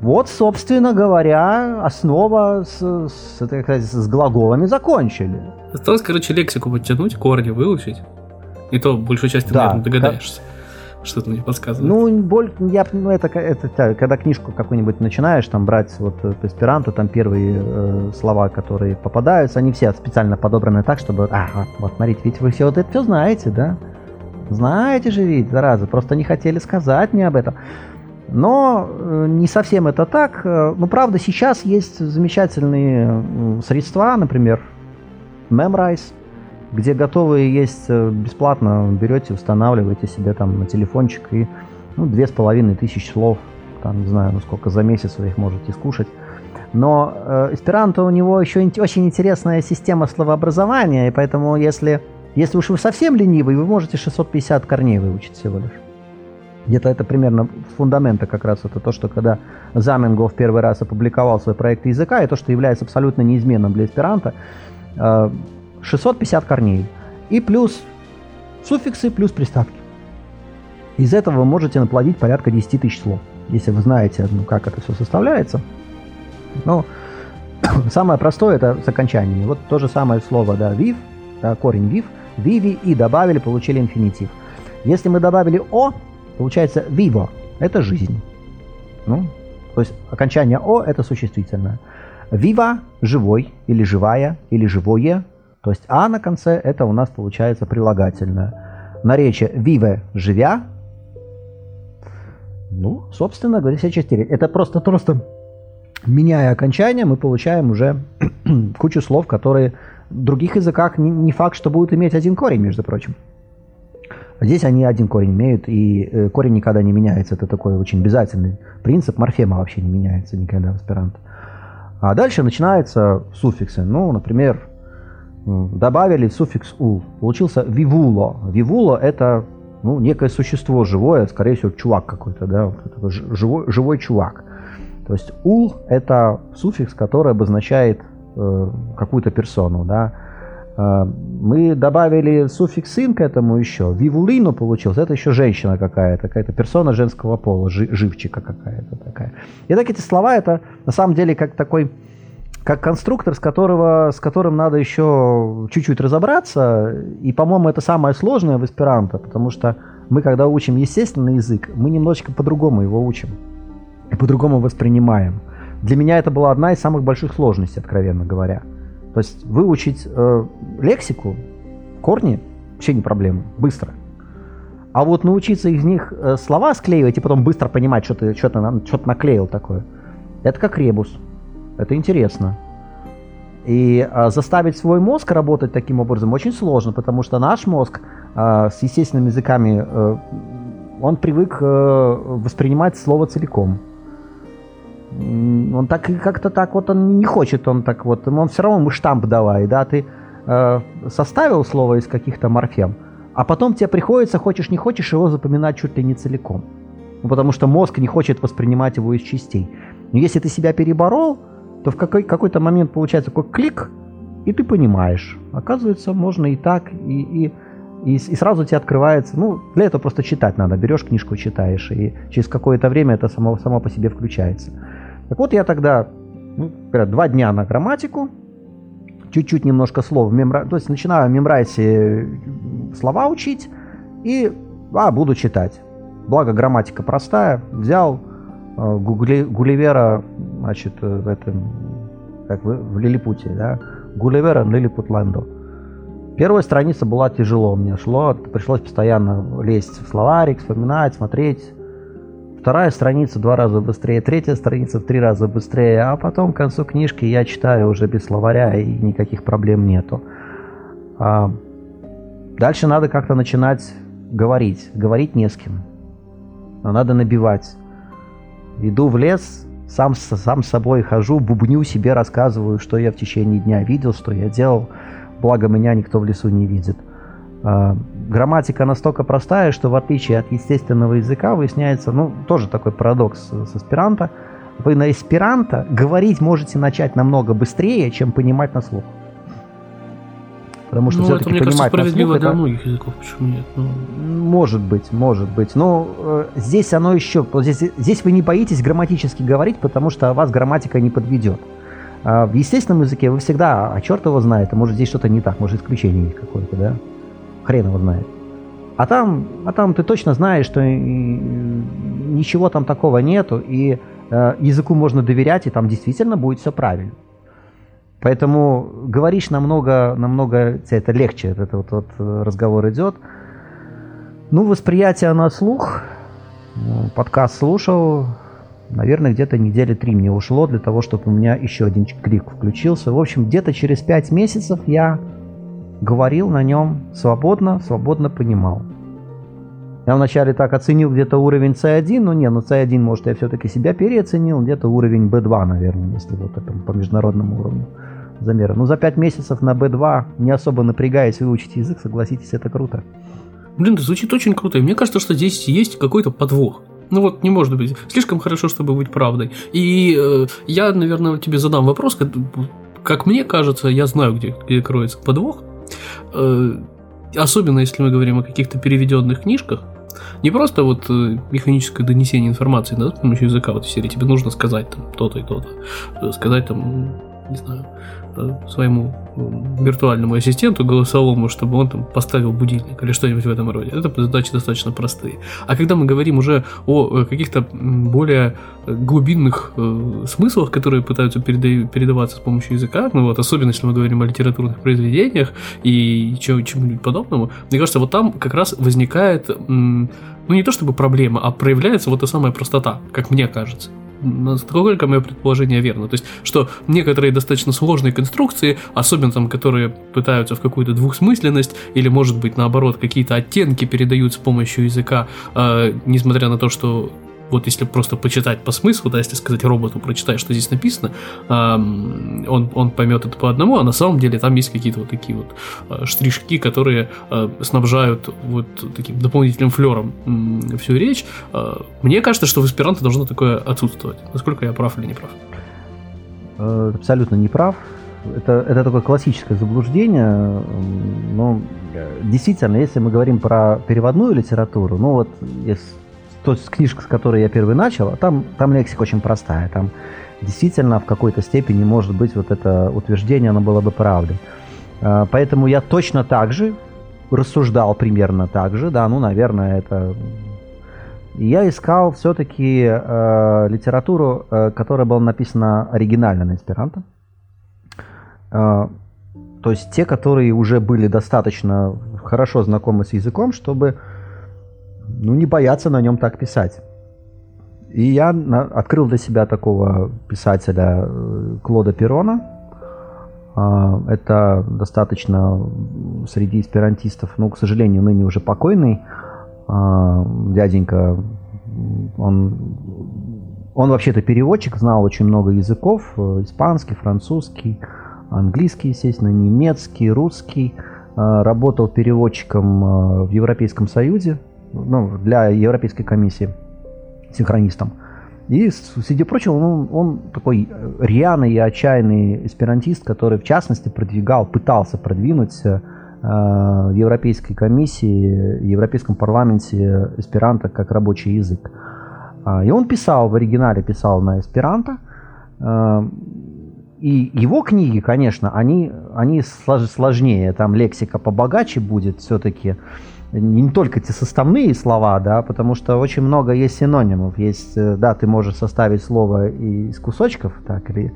Вот, собственно говоря, основа с, с, сказать, с глаголами закончили. Осталось, короче, лексику подтянуть, корни выучить. И то большую часть ты, да, наверное, догадаешься. Как... Что-то мне подсказывает. Ну, боль, я, ну это, это, это когда книжку какую-нибудь начинаешь там брать вот по эсперанто, там первые э, слова, которые попадаются, они все специально подобраны так, чтобы, ага, вот смотрите, ведь вы все вот это все знаете, да? Знаете же ведь, зараза, просто не хотели сказать мне об этом. Но э, не совсем это так. Э, ну, правда, сейчас есть замечательные средства, например, Memrise, где готовые есть э, бесплатно, берете, устанавливаете себе там на телефончик и ну, две с половиной тысячи слов, там, не знаю, ну сколько за месяц вы их можете скушать. Но э, эсперанто у него еще очень интересная система словообразования, и поэтому если, если уж вы совсем ленивый, вы можете 650 корней выучить всего лишь. Где-то это примерно фундамента как раз это то, что когда Заменгов первый раз опубликовал свой проект языка, и то, что является абсолютно неизменным для эсперанто, 650 корней. И плюс суффиксы, плюс приставки. Из этого вы можете наплодить порядка 10 тысяч слов, если вы знаете, ну, как это все составляется. Но самое простое это с окончаниями. Вот то же самое слово, да, viv, да, корень viv, vivi и добавили, получили инфинитив. Если мы добавили о, Получается vivo – это жизнь. Ну, то есть окончание «о» – это существительное. Viva – живой или живая или живое. То есть «а» на конце – это у нас получается прилагательное. Наречие vive – живя. Ну, собственно говоря, все четыре. Это просто, просто меняя окончание, мы получаем уже кучу слов, которые в других языках не, не факт, что будут иметь один корень, между прочим. Здесь они один корень имеют, и э, корень никогда не меняется. Это такой очень обязательный принцип. Морфема вообще не меняется никогда в аспиранте. А дальше начинаются суффиксы. Ну, например, добавили суффикс «ул». Получился «вивуло». «Вивуло» — это ну, некое существо живое, скорее всего, чувак какой-то, да, живой, живой чувак. То есть «ул» — это суффикс, который обозначает э, какую-то персону, да. А, мы добавили суффикс «ин» к этому еще. Вивулину получилось. Это еще женщина какая-то, какая-то персона женского пола, живчика какая-то такая. И так эти слова, это на самом деле как такой как конструктор, с, которого, с которым надо еще чуть-чуть разобраться. И, по-моему, это самое сложное в эсперанто, потому что мы, когда учим естественный язык, мы немножечко по-другому его учим и по-другому воспринимаем. Для меня это была одна из самых больших сложностей, откровенно говоря – то есть выучить э, лексику, корни, вообще не проблема, быстро. А вот научиться из них э, слова склеивать и потом быстро понимать, что ты что-то что наклеил такое, это как ребус. Это интересно. И э, заставить свой мозг работать таким образом очень сложно, потому что наш мозг э, с естественными языками, э, он привык э, воспринимать слово целиком. Он так как-то так вот он не хочет, он так вот, он все равно ему штамп давай, да, ты э, составил слово из каких-то морфем, а потом тебе приходится, хочешь не хочешь, его запоминать чуть ли не целиком. Ну, потому что мозг не хочет воспринимать его из частей. Но если ты себя переборол, то в какой- какой-то момент получается такой клик, и ты понимаешь. Оказывается, можно и так, и, и, и, и сразу тебе открывается. Ну, для этого просто читать надо. Берешь книжку, читаешь, и через какое-то время это само, само по себе включается. Так вот, я тогда, ну, говорят, два дня на грамматику, чуть-чуть немножко слов, мемра... то есть начинаю в мемрайсе слова учить, и, а, буду читать. Благо грамматика простая, взял э. Гулливера, значит, э, в этом, как в, в Лилипуте, да, Гулливера Лилипутландо. Первая страница была тяжело мне шло, пришлось постоянно лезть в словарик, вспоминать, смотреть. Вторая страница два раза быстрее, третья страница в три раза быстрее, а потом к концу книжки я читаю уже без словаря и никаких проблем нету. А дальше надо как-то начинать говорить. Говорить не с кем. Но надо набивать. Иду в лес, сам, сам с собой хожу, бубню себе, рассказываю, что я в течение дня видел, что я делал. Благо меня никто в лесу не видит. Грамматика настолько простая, что в отличие от естественного языка выясняется, ну, тоже такой парадокс с эсперанто, вы на эсперанто говорить можете начать намного быстрее, чем понимать на слух. Потому что ну, все-таки это, мне понимать кажется, на слух для это... многих языков, почему нет? Ну, Может быть, может быть. Но э, здесь оно еще... Здесь, здесь вы не боитесь грамматически говорить, потому что вас грамматика не подведет. А в естественном языке вы всегда, а черт его знает, а может здесь что-то не так, может исключение есть какое-то, да? Хрен его знает. А там, а там ты точно знаешь, что ничего там такого нету, и э, языку можно доверять, и там действительно будет все правильно. Поэтому говоришь намного, намного тебе это легче, этот вот, вот э, разговор идет. Ну, восприятие на слух, ну, подкаст слушал, наверное, где-то недели три мне ушло для того, чтобы у меня еще один клик включился. В общем, где-то через пять месяцев я говорил на нем свободно, свободно понимал. Я вначале так оценил где-то уровень C1, но не, ну C1, может, я все-таки себя переоценил, где-то уровень B2, наверное, если вот это по международному уровню замера. Ну, за 5 месяцев на B2, не особо напрягаясь выучить язык, согласитесь, это круто. Блин, это звучит очень круто. И мне кажется, что здесь есть какой-то подвох. Ну вот не может быть. Слишком хорошо, чтобы быть правдой. И э, я, наверное, тебе задам вопрос. Как, как мне кажется, я знаю, где, где кроется подвох. Э, особенно если мы говорим о каких-то переведенных книжках. Не просто вот э, механическое донесение информации да, с помощью языка вот в серии. Тебе нужно сказать там то-то и то-то. Э, Сказать там, не знаю, своему э, виртуальному ассистенту голосовому, чтобы он там поставил будильник или что-нибудь в этом роде. Это задачи достаточно простые. А когда мы говорим уже о э, каких-то более э, глубинных э, смыслах, которые пытаются переда- передаваться с помощью языка, ну вот, особенно если мы говорим о литературных произведениях и чему-нибудь подобному, мне кажется, вот там как раз возникает, ну не то чтобы проблема, а проявляется вот та самая простота, как мне кажется насколько мое предположение верно. То есть, что некоторые достаточно сложные конструкции, особенно там, которые пытаются в какую-то двухсмысленность, или, может быть, наоборот, какие-то оттенки передают с помощью языка, э, несмотря на то, что вот если просто почитать по смыслу, да, если сказать роботу, прочитай, что здесь написано, эм, он, он поймет это по одному, а на самом деле там есть какие-то вот такие вот э, штришки, которые э, снабжают вот таким дополнительным флером м, всю речь. Э, мне кажется, что в эсперанто должно такое отсутствовать. Насколько я прав или не прав? Э, Абсолютно не прав. Это, это такое классическое заблуждение. Но э, действительно, если мы говорим про переводную литературу, ну вот если то книжка, с которой я первый начал, а там, там лексика очень простая. Там действительно в какой-то степени, может быть, вот это утверждение, оно было бы правдой. А, Поэтому я точно так же рассуждал примерно так же, да, ну, наверное, это... Я искал все-таки э, литературу, э, которая была написана оригинально на эсперанто. Э, то есть те, которые уже были достаточно хорошо знакомы с языком, чтобы ну, не бояться на нем так писать. И я на- открыл для себя такого писателя э, Клода Перона. А, Это достаточно среди эсперантистов, ну, к сожалению, ныне уже покойный А, дяденька, он, он вообще-то переводчик, знал очень много языков, э, испанский, французский, английский, естественно, немецкий, русский. А, работал переводчиком э, в Европейском Союзе, ну, для Европейской комиссии, синхронистом. И, среди прочего, он, он такой рьяный и отчаянный эсперантист, который, в частности, продвигал, пытался продвинуть э, в Европейской комиссии, в Европейском парламенте эсперанто как рабочий язык. А, и он писал, в оригинале писал на эсперанто. Э, и его книги, конечно, они, они сложнее, там лексика побогаче будет все-таки не только те составные слова, да, потому что очень много есть синонимов. Есть, э, да, ты можешь составить слово из кусочков, так, или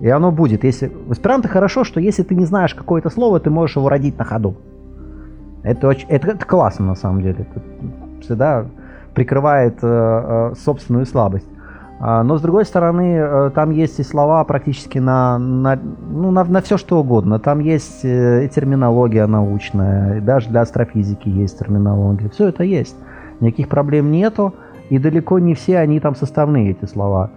и оно будет. Если... В эсперанто хорошо, что если ты не знаешь какое-то слово, ты можешь его родить на ходу. Это, очень... это, это классно на самом деле. Это всегда прикрывает э, э, собственную слабость. А, но с другой стороны, э, там есть и слова практически на, на, ну, на, на все что угодно. Там есть э, и терминология научная, и даже для астрофизики есть терминология. Все это есть. Никаких проблем нету, и далеко не все они там составные, эти слова.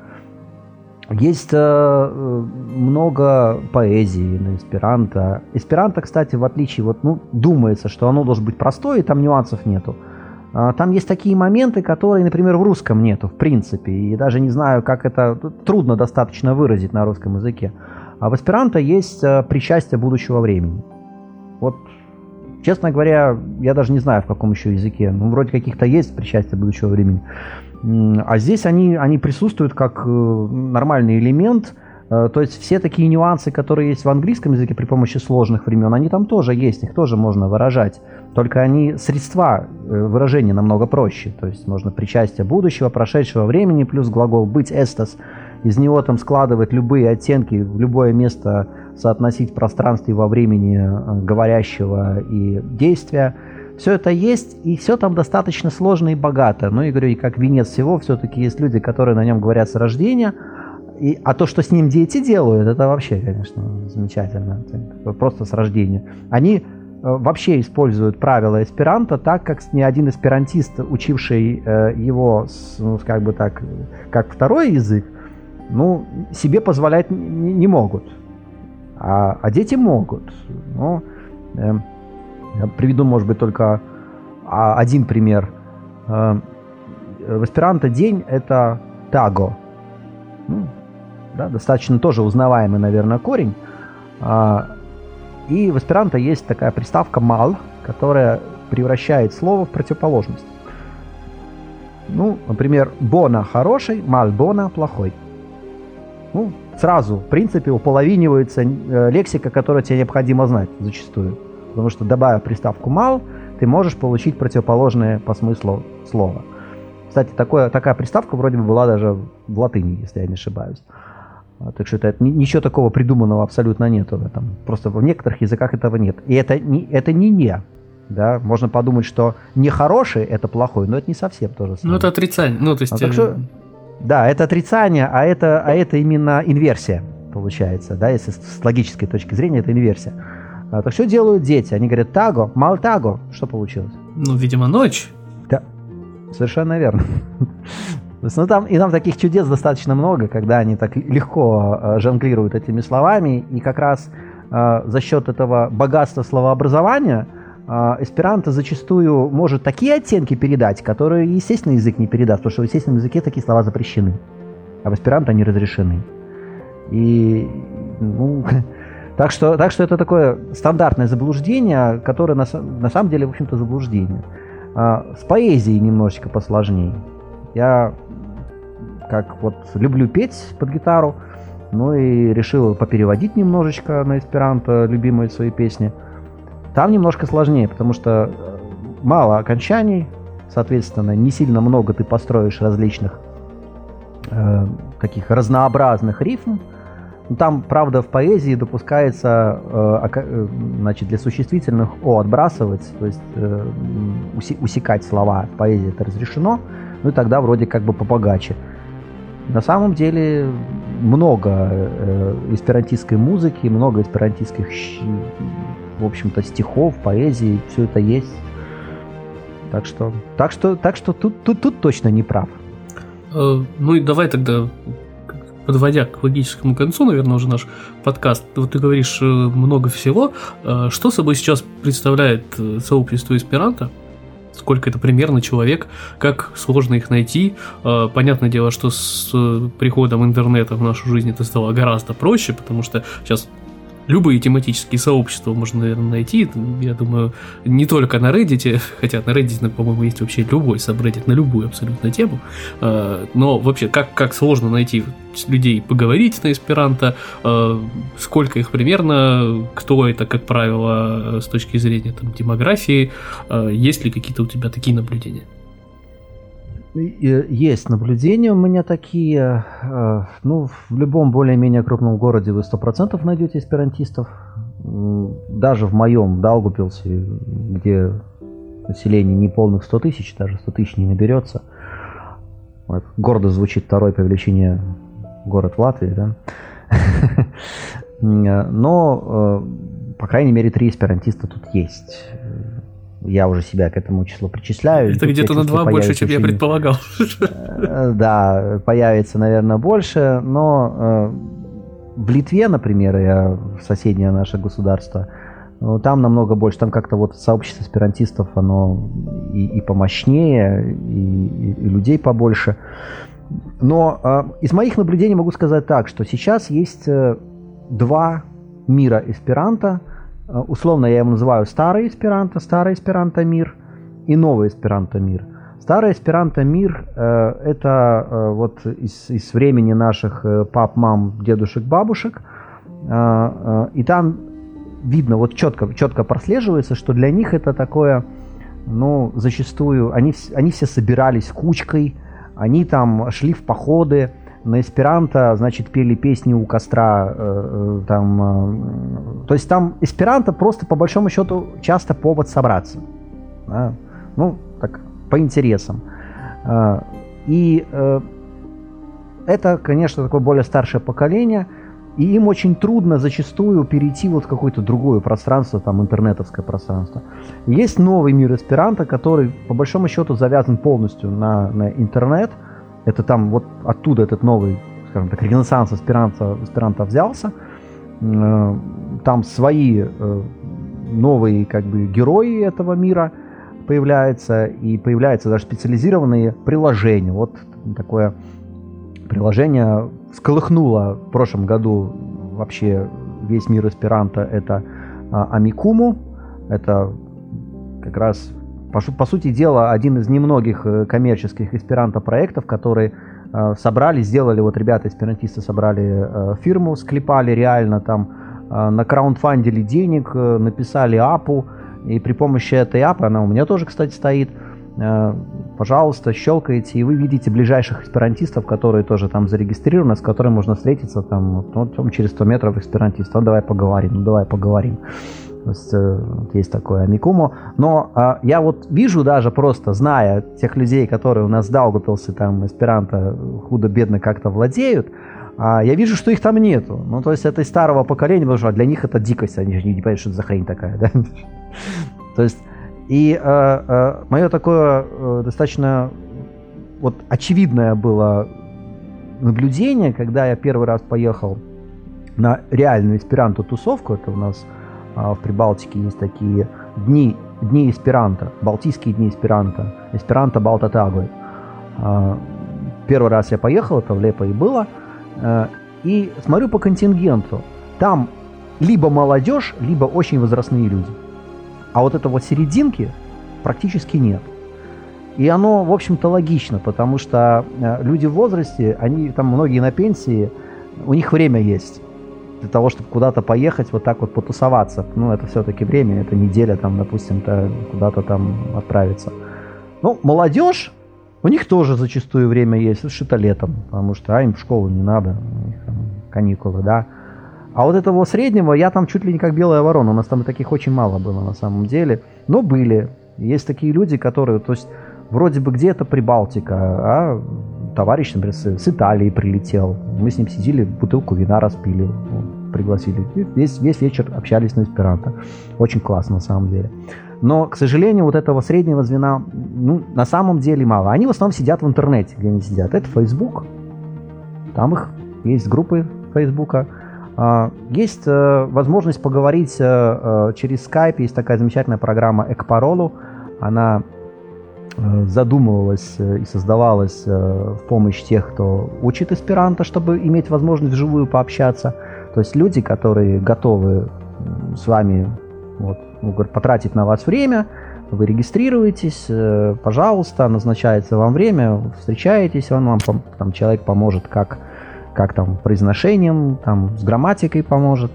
Есть э, много поэзии на эсперанто. Эсперанто, кстати, в отличие, вот, ну, думается, что оно должно быть простое, и там нюансов нету. А, там есть такие моменты, которые, например, в русском нету, в принципе. И даже не знаю, как это трудно достаточно выразить на русском языке. А в эсперанто есть э, причастие будущего времени. Вот, честно говоря, я даже не знаю, в каком еще языке. Ну, вроде каких-то есть причастие будущего времени. А здесь они, они присутствуют как э, нормальный элемент – Э, то есть все такие нюансы, которые есть в английском языке при помощи сложных времен, они там тоже есть, их тоже можно выражать. Только они средства э, выражения намного проще. То есть можно причастие будущего, прошедшего времени, плюс глагол быть эстас. Из него там складывать любые оттенки, в любое место соотносить в пространстве во времени э, говорящего и действия. Все это есть, и все там достаточно сложно и богато. Ну и говорю, и как венец всего, все-таки есть люди, которые на нем говорят с рождения, и, а то, что с ним дети делают, это вообще, конечно, замечательно. Просто с рождения. Они э, вообще используют правила эсперанто так, как ни один эсперантист, учивший э, его, ну, как бы так, как второй язык, ну, себе позволять не, не могут. А, а дети могут. Ну, э, я приведу, может быть, только а, один пример. Э, в эсперанто день это таго. Ну, да, достаточно тоже узнаваемый, наверное, корень. А, и в аспиранта есть такая приставка «мал», которая превращает слово в противоположность. Ну, например, «бона» хороший, «мал бона» плохой. Ну, сразу, в принципе, уполовинивается э, лексика, которую тебе необходимо знать зачастую. Потому что, добавив приставку «мал», ты можешь получить противоположное по смыслу слово. Кстати, такое, такая приставка вроде бы была даже в латыни, если я не ошибаюсь. А, так что это, ничего такого придуманного абсолютно нету в этом. Просто в некоторых языках этого нет. И это не, это не не. Да, можно подумать, что не хороший это плохой, но это не совсем то же самое. Ну, это отрицание. Ну, то есть... А, так что, да, это отрицание, а это, а это именно инверсия, получается, да, если с логической точки зрения, это инверсия. А, так что делают дети? Они говорят таго, мал таго. Что получилось? Ну, видимо, ночь. Да, совершенно верно. Ну, там, и там таких чудес достаточно много, когда они так легко э, жонглируют этими словами, и как раз э, за счет этого богатства словообразования э, эсперанто зачастую может такие оттенки передать, которые естественный язык не передаст, потому что в естественном языке такие слова запрещены, а в эсперанто они разрешены. И, ну, так что, так что это такое стандартное заблуждение, которое на, на самом деле, в общем-то, заблуждение. А, с поэзией немножечко посложнее. Я как вот люблю петь под гитару, ну и решил попереводить немножечко на эсперанто любимые свои песни. Там немножко сложнее, потому что э, мало окончаний, соответственно, не сильно много ты построишь различных э, таких разнообразных рифм. Ну, там, правда, в поэзии допускается э, э, значит, для существительных «о» отбрасывать, то есть э, усекать слова в поэзии это разрешено, ну и тогда вроде как бы побогаче. На самом деле много э, эсперантистской музыки, много эсперантистских, в общем-то, стихов, поэзии, все это есть. Так что, так что, так что тут, тут, тут точно не прав. Э, ну и давай тогда подводя к логическому концу, наверное, уже наш подкаст, вот ты говоришь э, много всего. Э, что собой сейчас представляет сообщество эсперанто? Сколько это примерно человек? Как сложно их найти? Понятное дело, что с приходом интернета в нашу жизнь это стало гораздо проще, потому что сейчас любые тематические сообщества можно, наверное, найти. Я думаю, не только на Reddit, хотя на Reddit, по-моему, есть вообще любой сабреддит на любую абсолютно тему. А, но вообще, как, как сложно найти людей поговорить на эсперанто, а, сколько их примерно, кто это, как правило, с точки зрения там, демографии, а, есть ли какие-то у тебя такие наблюдения? Есть наблюдения у меня такие. Э, ну, в любом более-менее крупном городе вы 100% найдете эсперантистов. Даже в моем Даугупилсе, где население не полных 100 тысяч, даже 100 тысяч не наберется. Вот, гордо звучит второй по величине город Латвии, да? Но, э, по крайней мере, три эсперантиста тут есть я уже себя к этому числу причисляю. Это где-то на два больше, чем я предполагал. Э, да, появится, наверное, больше, но э, в Литве, например, я соседнее наше государство, ну, там намного больше, там как-то вот сообщество аспирантистов, оно и, и помощнее, и, и, людей побольше. Но э, из моих наблюдений могу сказать так, что сейчас есть э, два мира эсперанто – условно я его называю старый эсперанто, старый эсперанто мир и новый эсперанто мир. Старый эсперанто мир э, это э, вот из, из времени наших э, пап, мам, дедушек, бабушек. Э, э, и там видно, вот четко, четко прослеживается, что для них это такое, ну, зачастую, они, они все собирались кучкой, они там шли в походы, на эсперанто, значит, пели песни у костра, э, э, там, э, то есть там эсперанто просто по большому счету часто повод собраться, да? ну так по интересам, э, и э, это, конечно, такое более старшее поколение, и им очень трудно зачастую перейти вот в какое-то другое пространство, там интернетовское пространство. Есть новый мир эсперанто, который по большому счету завязан полностью на, на интернет, это там вот оттуда этот новый, скажем так, ренессанс аспиранта, аспиранта взялся. Э, там свои э, новые как бы герои этого мира появляются, и появляются даже специализированные приложения. Вот такое приложение всколыхнуло в прошлом году вообще весь мир аспиранта. Это Амикуму, это как раз по, по сути дела, один из немногих э, коммерческих эсперанто-проектов, которые э, собрали, сделали, вот ребята-эсперантисты собрали э, фирму, склепали реально там, э, на краундфандили денег, э, написали апу, и при помощи этой апы, она у меня тоже, кстати, стоит, э, пожалуйста, щелкаете, и вы видите ближайших эсперантистов, которые тоже там зарегистрированы, с которыми можно встретиться там, ну, через 100 метров эсперантист, ну, давай поговорим, ну, давай поговорим. Э, есть такое Амикумо. Но а, я вот вижу даже просто, зная тех людей, которые у нас в Даугавпилсе, там, эсперанто худо-бедно как-то владеют, а, я вижу, что их там нету. Ну, то есть это из старого поколения, потому что для них это дикость, они же не понимают, что это за хрень такая, да? То есть, и э, э, мое такое э, достаточно вот очевидное было наблюдение, когда я первый раз поехал на реальную эсперанто-тусовку, это у нас в Прибалтике есть такие дни, дни эсперанто, балтийские дни эсперанто, эсперанто Балтатагой. А, первый раз я поехал, это в Лепо и было, а, и смотрю по контингенту. Там либо молодежь, либо очень возрастные люди. А вот этого серединки практически нет. И оно, в общем-то, логично, потому что люди в возрасте, они там многие на пенсии, у них время есть для того, чтобы куда-то поехать, вот так вот потусоваться. Ну, это все-таки время, это неделя, там, допустим, то куда-то там отправиться. Ну, молодежь, у них тоже зачастую время есть, что-то летом, потому что а, им в школу не надо, у них там каникулы, да. А вот этого среднего я там чуть ли не как белая ворона, у нас там таких очень мало было на самом деле, но были. Есть такие люди, которые, то есть, вроде бы где-то Прибалтика, а товарищ, например, с, Италии прилетел. Мы с ним сидели, бутылку вина распили, пригласили. И весь, весь вечер общались на эсперанто. Очень классно, на самом деле. Но, к сожалению, вот этого среднего звена, ну, на самом деле мало. Они в основном сидят в интернете, где они сидят. Это Facebook. Там их есть группы Фейсбука. Есть э, возможность поговорить э, э, через Skype. Есть такая замечательная программа Экпаролу. Она задумывалась и создавалась в помощь тех, кто учит эсперанто, чтобы иметь возможность вживую пообщаться. То есть люди, которые готовы с вами вот, ну, потратить на вас время, вы регистрируетесь, пожалуйста, назначается вам время, встречаетесь, он вам, там, человек поможет, как как там произношением, там с грамматикой поможет.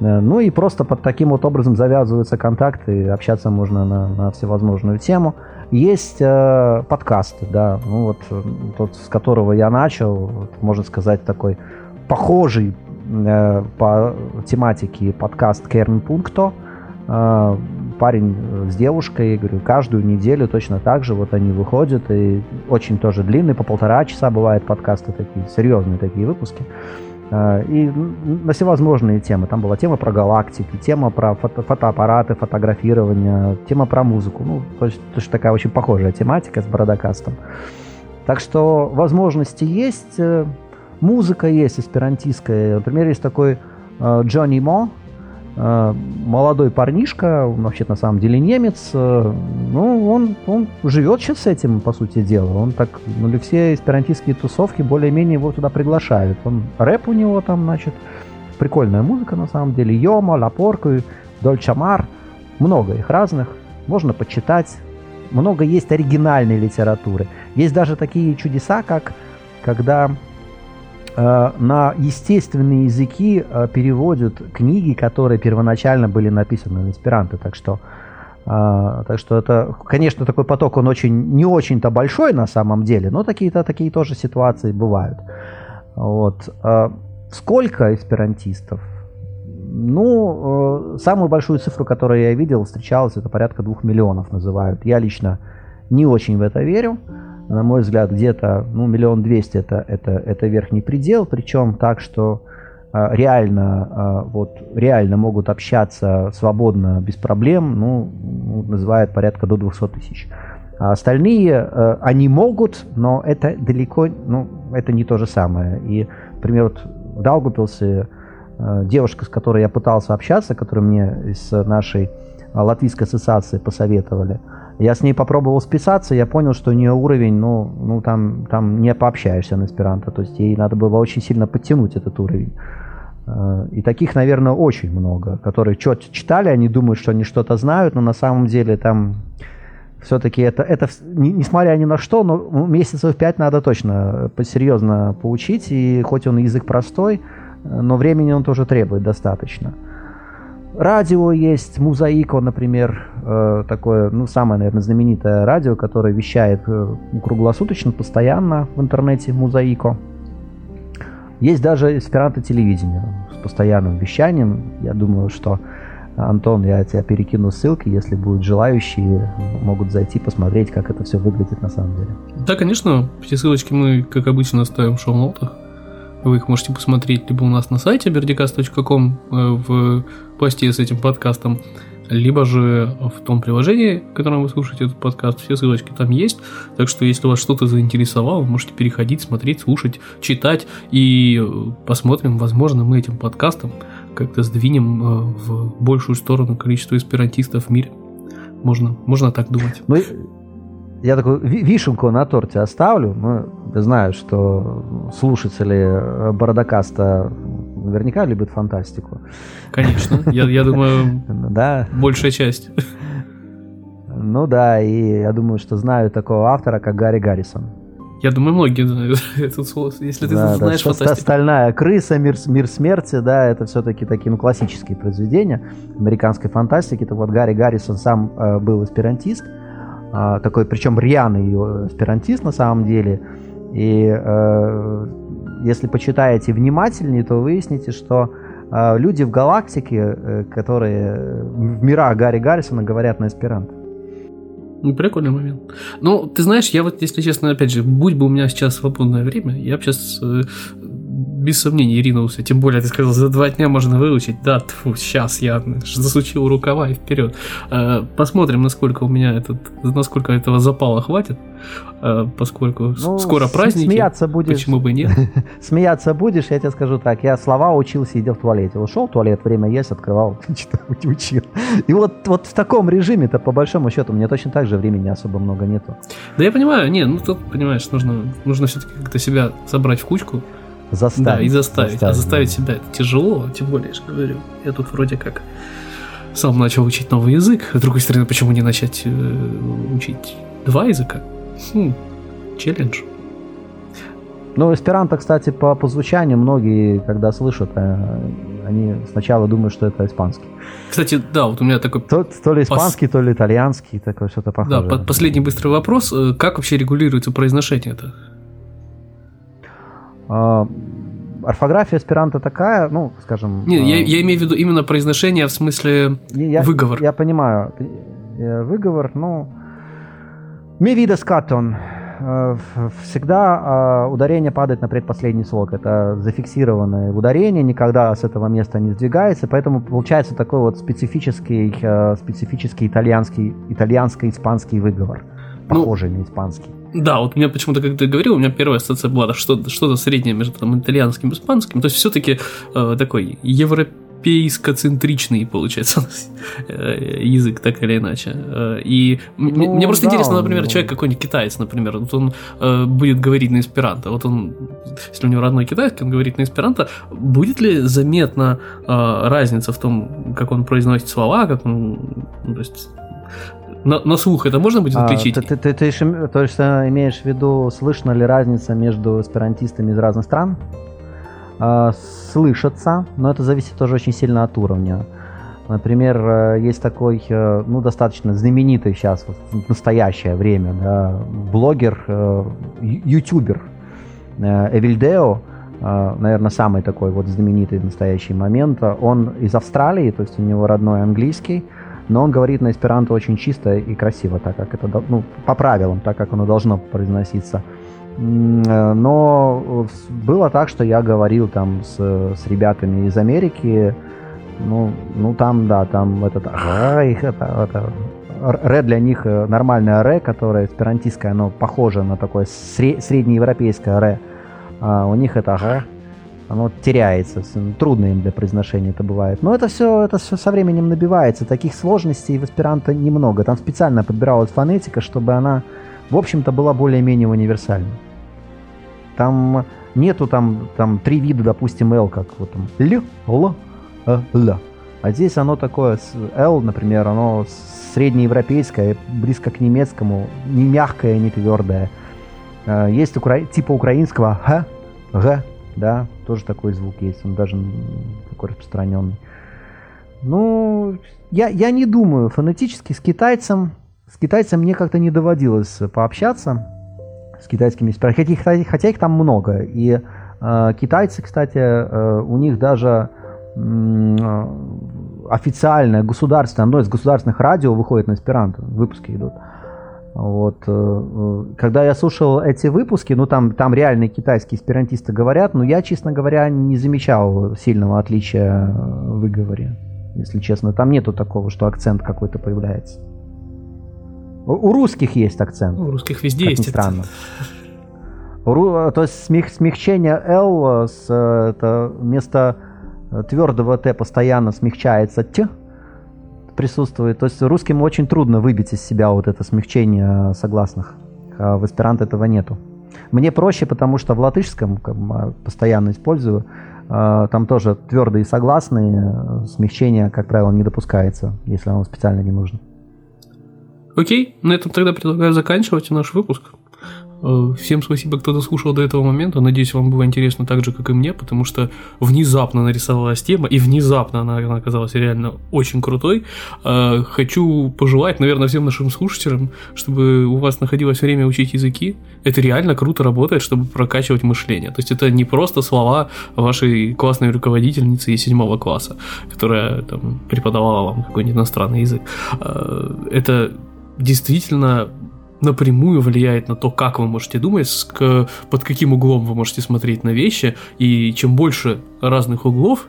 Э, ну и просто под таким вот образом завязываются контакты, общаться можно на, на всевозможную тему. Есть э, подкасты, да, ну вот э, тот, с которого я начал, можно сказать, такой похожий э, по тематике подкаст Керн Пункто. Э, парень э, с девушкой, я говорю, каждую неделю точно так же вот они выходят, и очень тоже длинный, по полтора часа бывают подкасты такие, серьезные такие выпуски. И на всевозможные темы. Там была тема про галактики, тема про фото фотоаппараты, фотографирование, тема про музыку. Ну, то есть, то есть такая очень похожая тематика с Бородокастом. Так что возможности есть, э, музыка есть эсперантистская. Например, есть такой Джонни Мо, Э, молодой парнишка, он вообще на самом деле немец, э, ну, он, он живет сейчас с этим, по сути дела. Он так, ну, или все эсперантистские тусовки более-менее его туда приглашают. Он, рэп у него там, значит, прикольная музыка на самом деле. Йома, Лапорку, Дольчамар, много их разных. Можно почитать. Много есть оригинальной литературы. Есть даже такие чудеса, как когда Э, на естественные языки э, переводят книги, которые первоначально были написаны на эсперанто. Так что, э, так что это, конечно, такой поток, он очень, не очень-то большой на самом деле, но такие-то такие тоже ситуации бывают. Вот. Сколько эсперантистов? Ну, самую большую цифру, которую я видел, встречалась, это порядка двух миллионов называют. Я лично не очень в это верю на мой взгляд, где-то ну, миллион двести это, это, это верхний предел, причем так, что а, реально, а, вот, реально могут общаться свободно, без проблем, ну, называют порядка до 200 тысяч. А остальные, а, они могут, но это далеко, ну, это не то же самое. И, например, вот в Даугупилсе девушка, с которой я пытался общаться, которую мне из нашей латвийской ассоциации посоветовали, я с ней попробовал списаться, я понял, что у нее уровень, ну, ну там, там не пообщаешься на эсперанто, то есть ей надо было очень сильно подтянуть этот уровень. Э, и таких, наверное, очень много, которые что-то читали, они думают, что они что-то знают, но на самом деле там все-таки это, это несмотря ни на что, но месяцев пять надо точно серьезно поучить, и хоть он язык простой, э, но времени он тоже требует достаточно. Радио есть, Музаико, например, э, такое, ну, самое, наверное, знаменитое радио, которое вещает э, круглосуточно, постоянно в интернете, Музаико. Есть даже эсперанто телевидение с постоянным вещанием. Я думаю, что, Антон, я тебя перекину ссылки, если будут желающие, могут зайти посмотреть, как это все выглядит на самом деле. Да, конечно, все ссылочки мы, как обычно, оставим в шоу-нотах. Вы их можете посмотреть либо у нас на сайте berdicast.com э, в посте с этим подкастом, либо же в том приложении, в котором вы слушаете этот подкаст. Все ссылочки там есть. Так что, если вас что-то заинтересовало, можете переходить, смотреть, слушать, читать. И э, посмотрим, возможно, мы этим подкастом как-то сдвинем э, в большую сторону количество эсперантистов в мире. Можно, можно так думать. Ну, я такую вишенку на торте оставлю. Ну, знаю, что слушатели Бородокаста наверняка любят фантастику. Конечно, я, я думаю, да. большая часть. Ну да, и я думаю, что знаю такого автора, как Гарри Гаррисон. Я думаю, многие знают этот слово, если ты да, знаешь да, фантастику. «Стальная крыса», «Мир, «Мир смерти», да, это все-таки такие ну, классические произведения американской фантастики. Так вот, Гарри Гаррисон сам э, был эсперантист, а, такой, причем рьяный аспирантист на самом деле. И э, если почитаете внимательнее, то выясните, что э, люди в галактике, э, которые в мирах Гарри Гаррисона говорят на эсперанто. Ну, прикольный момент. Ну, ты знаешь, я вот, если честно, опять же, будь бы у меня сейчас свободное время, я бы сейчас э, без сомнений ринулся. Тем более, ты сказал, за два дня можно выучить. Да, тьфу, сейчас я засучил рукава и вперед. Э, посмотрим, насколько у меня этот, насколько этого запала хватит, э, поскольку ну, скоро праздники. Смеяться будешь. Почему бы нет? Смеяться будешь, я тебе скажу так. Я слова учил, сидя в туалете. Ушел в туалет, время есть, открывал, учил. И вот, вот в таком режиме-то, по большому счету, мне точно так же времени особо много нету. Да я понимаю, не, ну тут, понимаешь, нужно, нужно все-таки как-то себя собрать в кучку Заставить. Да, и заставить. заставить а заставить да. себя это тяжело, тем более, я же говорю. Я тут вроде как сам начал учить новый язык. С другой стороны, почему не начать э, учить два языка? Хм, челлендж. Ну, эсперанто, кстати, по, по звучанию многие, когда слышат, э, они сначала думают, что это испанский. Кстати, да, вот у меня такой... То, то ли испанский, Пос... то ли итальянский, такое что-то похожее. Да, последний быстрый вопрос. Э, как вообще регулируется произношение это? А, орфография аспиранта такая, ну, скажем... Не, я, а, я имею в виду именно произношение в смысле я, выговор. Я понимаю. Выговор, ну... Mi vidas katon. Всегда ударение падает на предпоследний слог. Это зафиксированное ударение, никогда с этого места не сдвигается, поэтому получается такой вот специфический, специфический итальянский, итальянско-испанский выговор, ну, похожий ну, на испанский. Да, вот у меня почему-то, как ты говорил, у меня первая ассоциация была что-то, что-то среднее между там, итальянским и испанским. То есть все-таки э, такой европейско-центричный, получается, э, язык, так или иначе. Э, и ну, мне просто да, интересно, например, ну... человек какой-нибудь китаец, например, вот он э, будет говорить на эсперанто. Вот он, если у него родной китайский, он говорит на эсперанто, будет ли заметна э, разница в том, как он произносит слова, как он, ну, то есть на, на слух это можно будет отличить? А, ты, ты, ты, ты, то есть имеешь в виду, слышно ли разница между эсперантистами из разных стран? А, слышится, но это зависит тоже очень сильно от уровня. Например, э, есть такой, э, ну, достаточно знаменитый сейчас, вот, в настоящее время, да, блогер, э, ютубер Эвильдео, наверное, самый такой вот знаменитый в настоящий момент. Он из Австралии, то есть у него родной английский, но он говорит на эсперанто очень чисто и красиво, так как это, ну, по правилам, так как оно должно произноситься. Э, но было так, что я говорил там с, с ребятами из Америки, ну, ну там, да, там этот, их это, это ре для них э, нормальное ре, которое эсперантистское, оно похоже на такое среднеевропейское ре. А у них это ага, оно теряется, трудно им для произношения это бывает. Но это все, это все со временем набивается, таких сложностей в аспиранта немного. Там специально подбиралась фонетика, чтобы она, в общем-то, была более-менее универсальной. Там нету там, там три вида, допустим, L, как вот там Л, Л, э, Л. А здесь оно такое, L, например, оно среднеевропейское, близко к немецкому, не мягкое, не твердое. Э, есть укра... типа украинского Х, Г, да, тоже такой звук есть, он даже такой распространенный. Ну, я, я не думаю, фонетически с китайцем, с китайцем мне как-то не доводилось пообщаться, с китайскими хотя, хотя, их там много. И э, китайцы, кстати, э, у них даже э, официальное государственное, одно из государственных радио выходит на эсперанто, выпуски идут. Э, э, когда я слушал эти выпуски, ну там, там реальные китайские эсперантисты говорят, но я, честно говоря, не замечал сильного отличия в выговоре, если честно. Там нету такого, что акцент какой-то появляется. У русских есть акцент. У русских везде есть странно. То есть смех, смягчение L с, это вместо твердого Т постоянно смягчается Т присутствует. То есть русским очень трудно выбить из себя вот это смягчение согласных. А в эсперанто этого нету. Мне проще, потому что в латышском бы, постоянно использую. А, там тоже твердые согласные. Смягчение, как правило, не допускается, если оно специально не нужно. Окей, на этом тогда предлагаю заканчивать наш выпуск. Э, всем спасибо, кто дослушал до этого момента. Надеюсь, вам было интересно так же, как и мне, потому что внезапно нарисовалась тема, и внезапно она, оказалась реально очень крутой. Э, хочу пожелать, наверное, всем нашим слушателям, чтобы у вас находилось время учить языки. Это реально круто работает, чтобы прокачивать мышление. То есть это не просто слова вашей классной руководительницы из седьмого класса, которая там преподавала вам какой-нибудь иностранный язык. Э, это действительно напрямую влияет на то, как вы можете думать, к, под каким углом вы можете смотреть на вещи, и чем больше разных углов,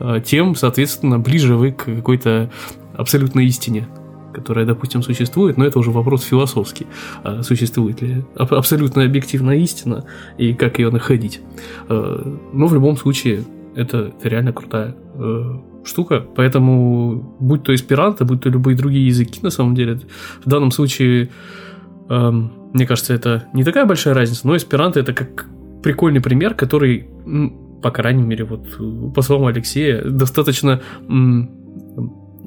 э, тем, соответственно, ближе вы к какой-то абсолютной истине которая, допустим, существует, но это уже вопрос философский. А существует ли абсолютно объективная истина и как ее находить. Э, но в любом случае, это, это реально крутая э, штука. Поэтому, будь то эсперанто, будь то любые другие языки, на самом деле, в данном случае, э, мне кажется, это не такая большая разница, но эсперанто это как прикольный пример, который, по крайней мере, вот по словам Алексея, достаточно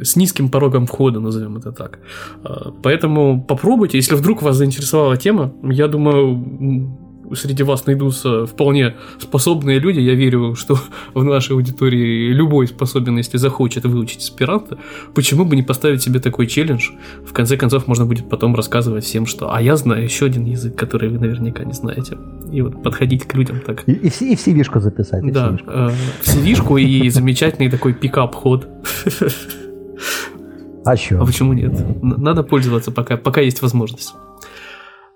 с низким порогом входа, назовем это так. А, поэтому попробуйте, если вдруг вас заинтересовала тема, я думаю, среди вас найдутся вполне способные люди. Я верю, что в нашей аудитории любой способен, если захочет выучить аспиранта. Почему бы не поставить себе такой челлендж? В конце концов, можно будет потом рассказывать всем, что «а я знаю еще один язык, который вы наверняка не знаете». И вот подходить к людям так. И, и, в, и в cv записать. Да, в cv и замечательный такой пикап-ход. А? А почему нет? Надо пользоваться, пока, пока есть возможность.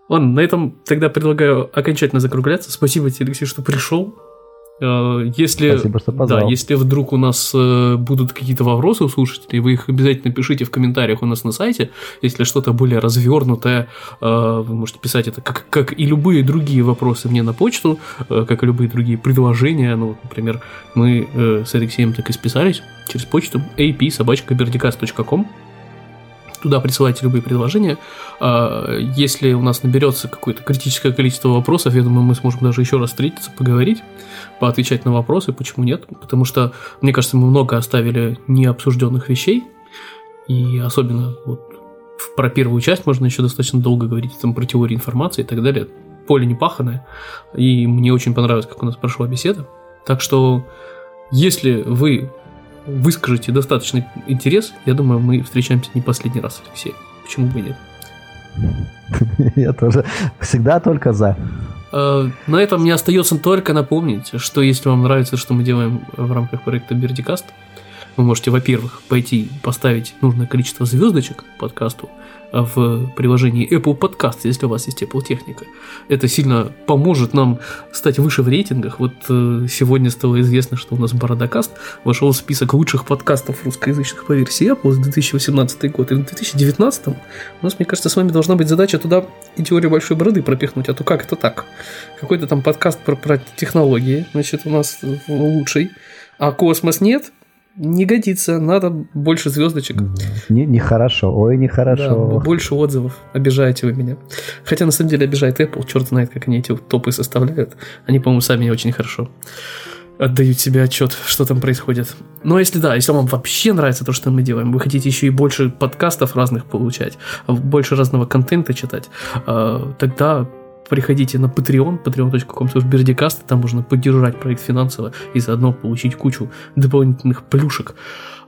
Ладно, на этом тогда предлагаю окончательно закругляться. Спасибо тебе, Алексей, что пришел. Э, если, Спасибо, что позвал. Да, если вдруг у нас э, будут какие-то вопросы у слушателей, вы их обязательно пишите в комментариях у нас на сайте. Если что-то более развернутое, э, вы можете писать это, как, как и любые другие вопросы мне на почту, как и любые другие предложения. Ну, например, мы с Алексеем так и списались через почту ap-собачка.com туда присылайте любые предложения. А, если у нас наберется какое-то критическое количество вопросов, я думаю, мы сможем даже еще раз встретиться, поговорить, поотвечать на вопросы, почему нет. Потому что, мне кажется, мы много оставили необсужденных вещей, и особенно вот про первую часть можно еще достаточно долго говорить, там про теорию информации и так далее. Поле не паханое, и мне очень понравилось, как у нас прошла беседа. Так что, если вы выскажете достаточный интерес, я думаю, мы встречаемся не последний раз, Алексей. Почему бы нет? Я тоже всегда только за. Э, на этом мне остается только напомнить, что если вам нравится, что мы делаем в рамках проекта Бердикаст, вы можете, во-первых, пойти поставить нужное количество звездочек подкасту, в приложении Apple Podcast, если у вас есть Apple техника. Это сильно поможет нам стать выше в рейтингах. Вот э, сегодня стало известно, что у нас Бородокаст вошел в список лучших подкастов русскоязычных по версии Apple за 2018 год. И в 2019 у нас, мне кажется, с вами должна быть задача туда и теорию большой бороды пропихнуть. А то как это так? Какой-то там подкаст про, про технологии, значит, у нас лучший. А космос нет, не годится, надо больше звездочек. Не, нехорошо, ой, нехорошо. Да, больше отзывов, обижаете вы меня. Хотя на самом деле обижает Apple, черт знает, как они эти топы составляют. Они, по-моему, сами очень хорошо отдают себе отчет, что там происходит. Но если да, если вам вообще нравится то, что мы делаем, вы хотите еще и больше подкастов разных получать, больше разного контента читать, а, тогда приходите на Patreon, patreon.com бердикаст, там можно поддержать проект финансово и заодно получить кучу дополнительных плюшек.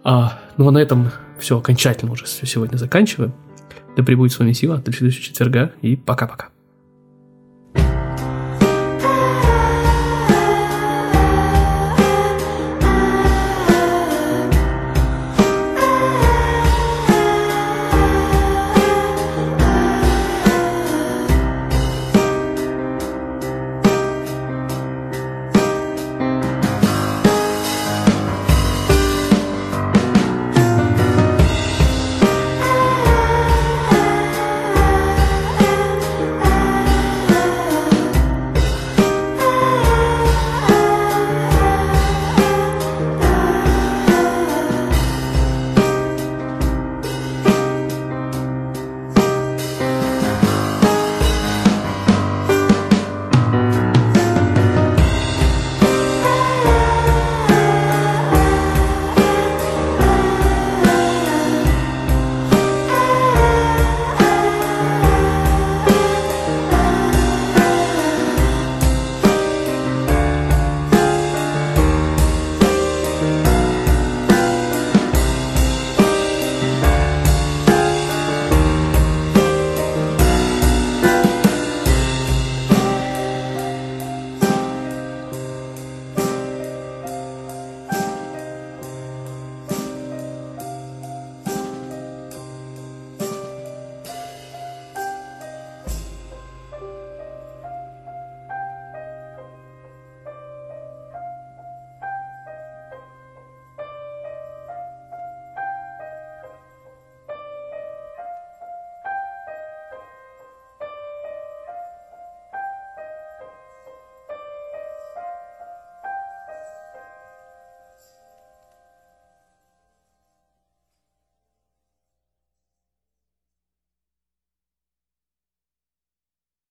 А, ну а на этом все окончательно уже сегодня заканчиваем. Да пребудет с вами сила, до следующего четверга и пока-пока.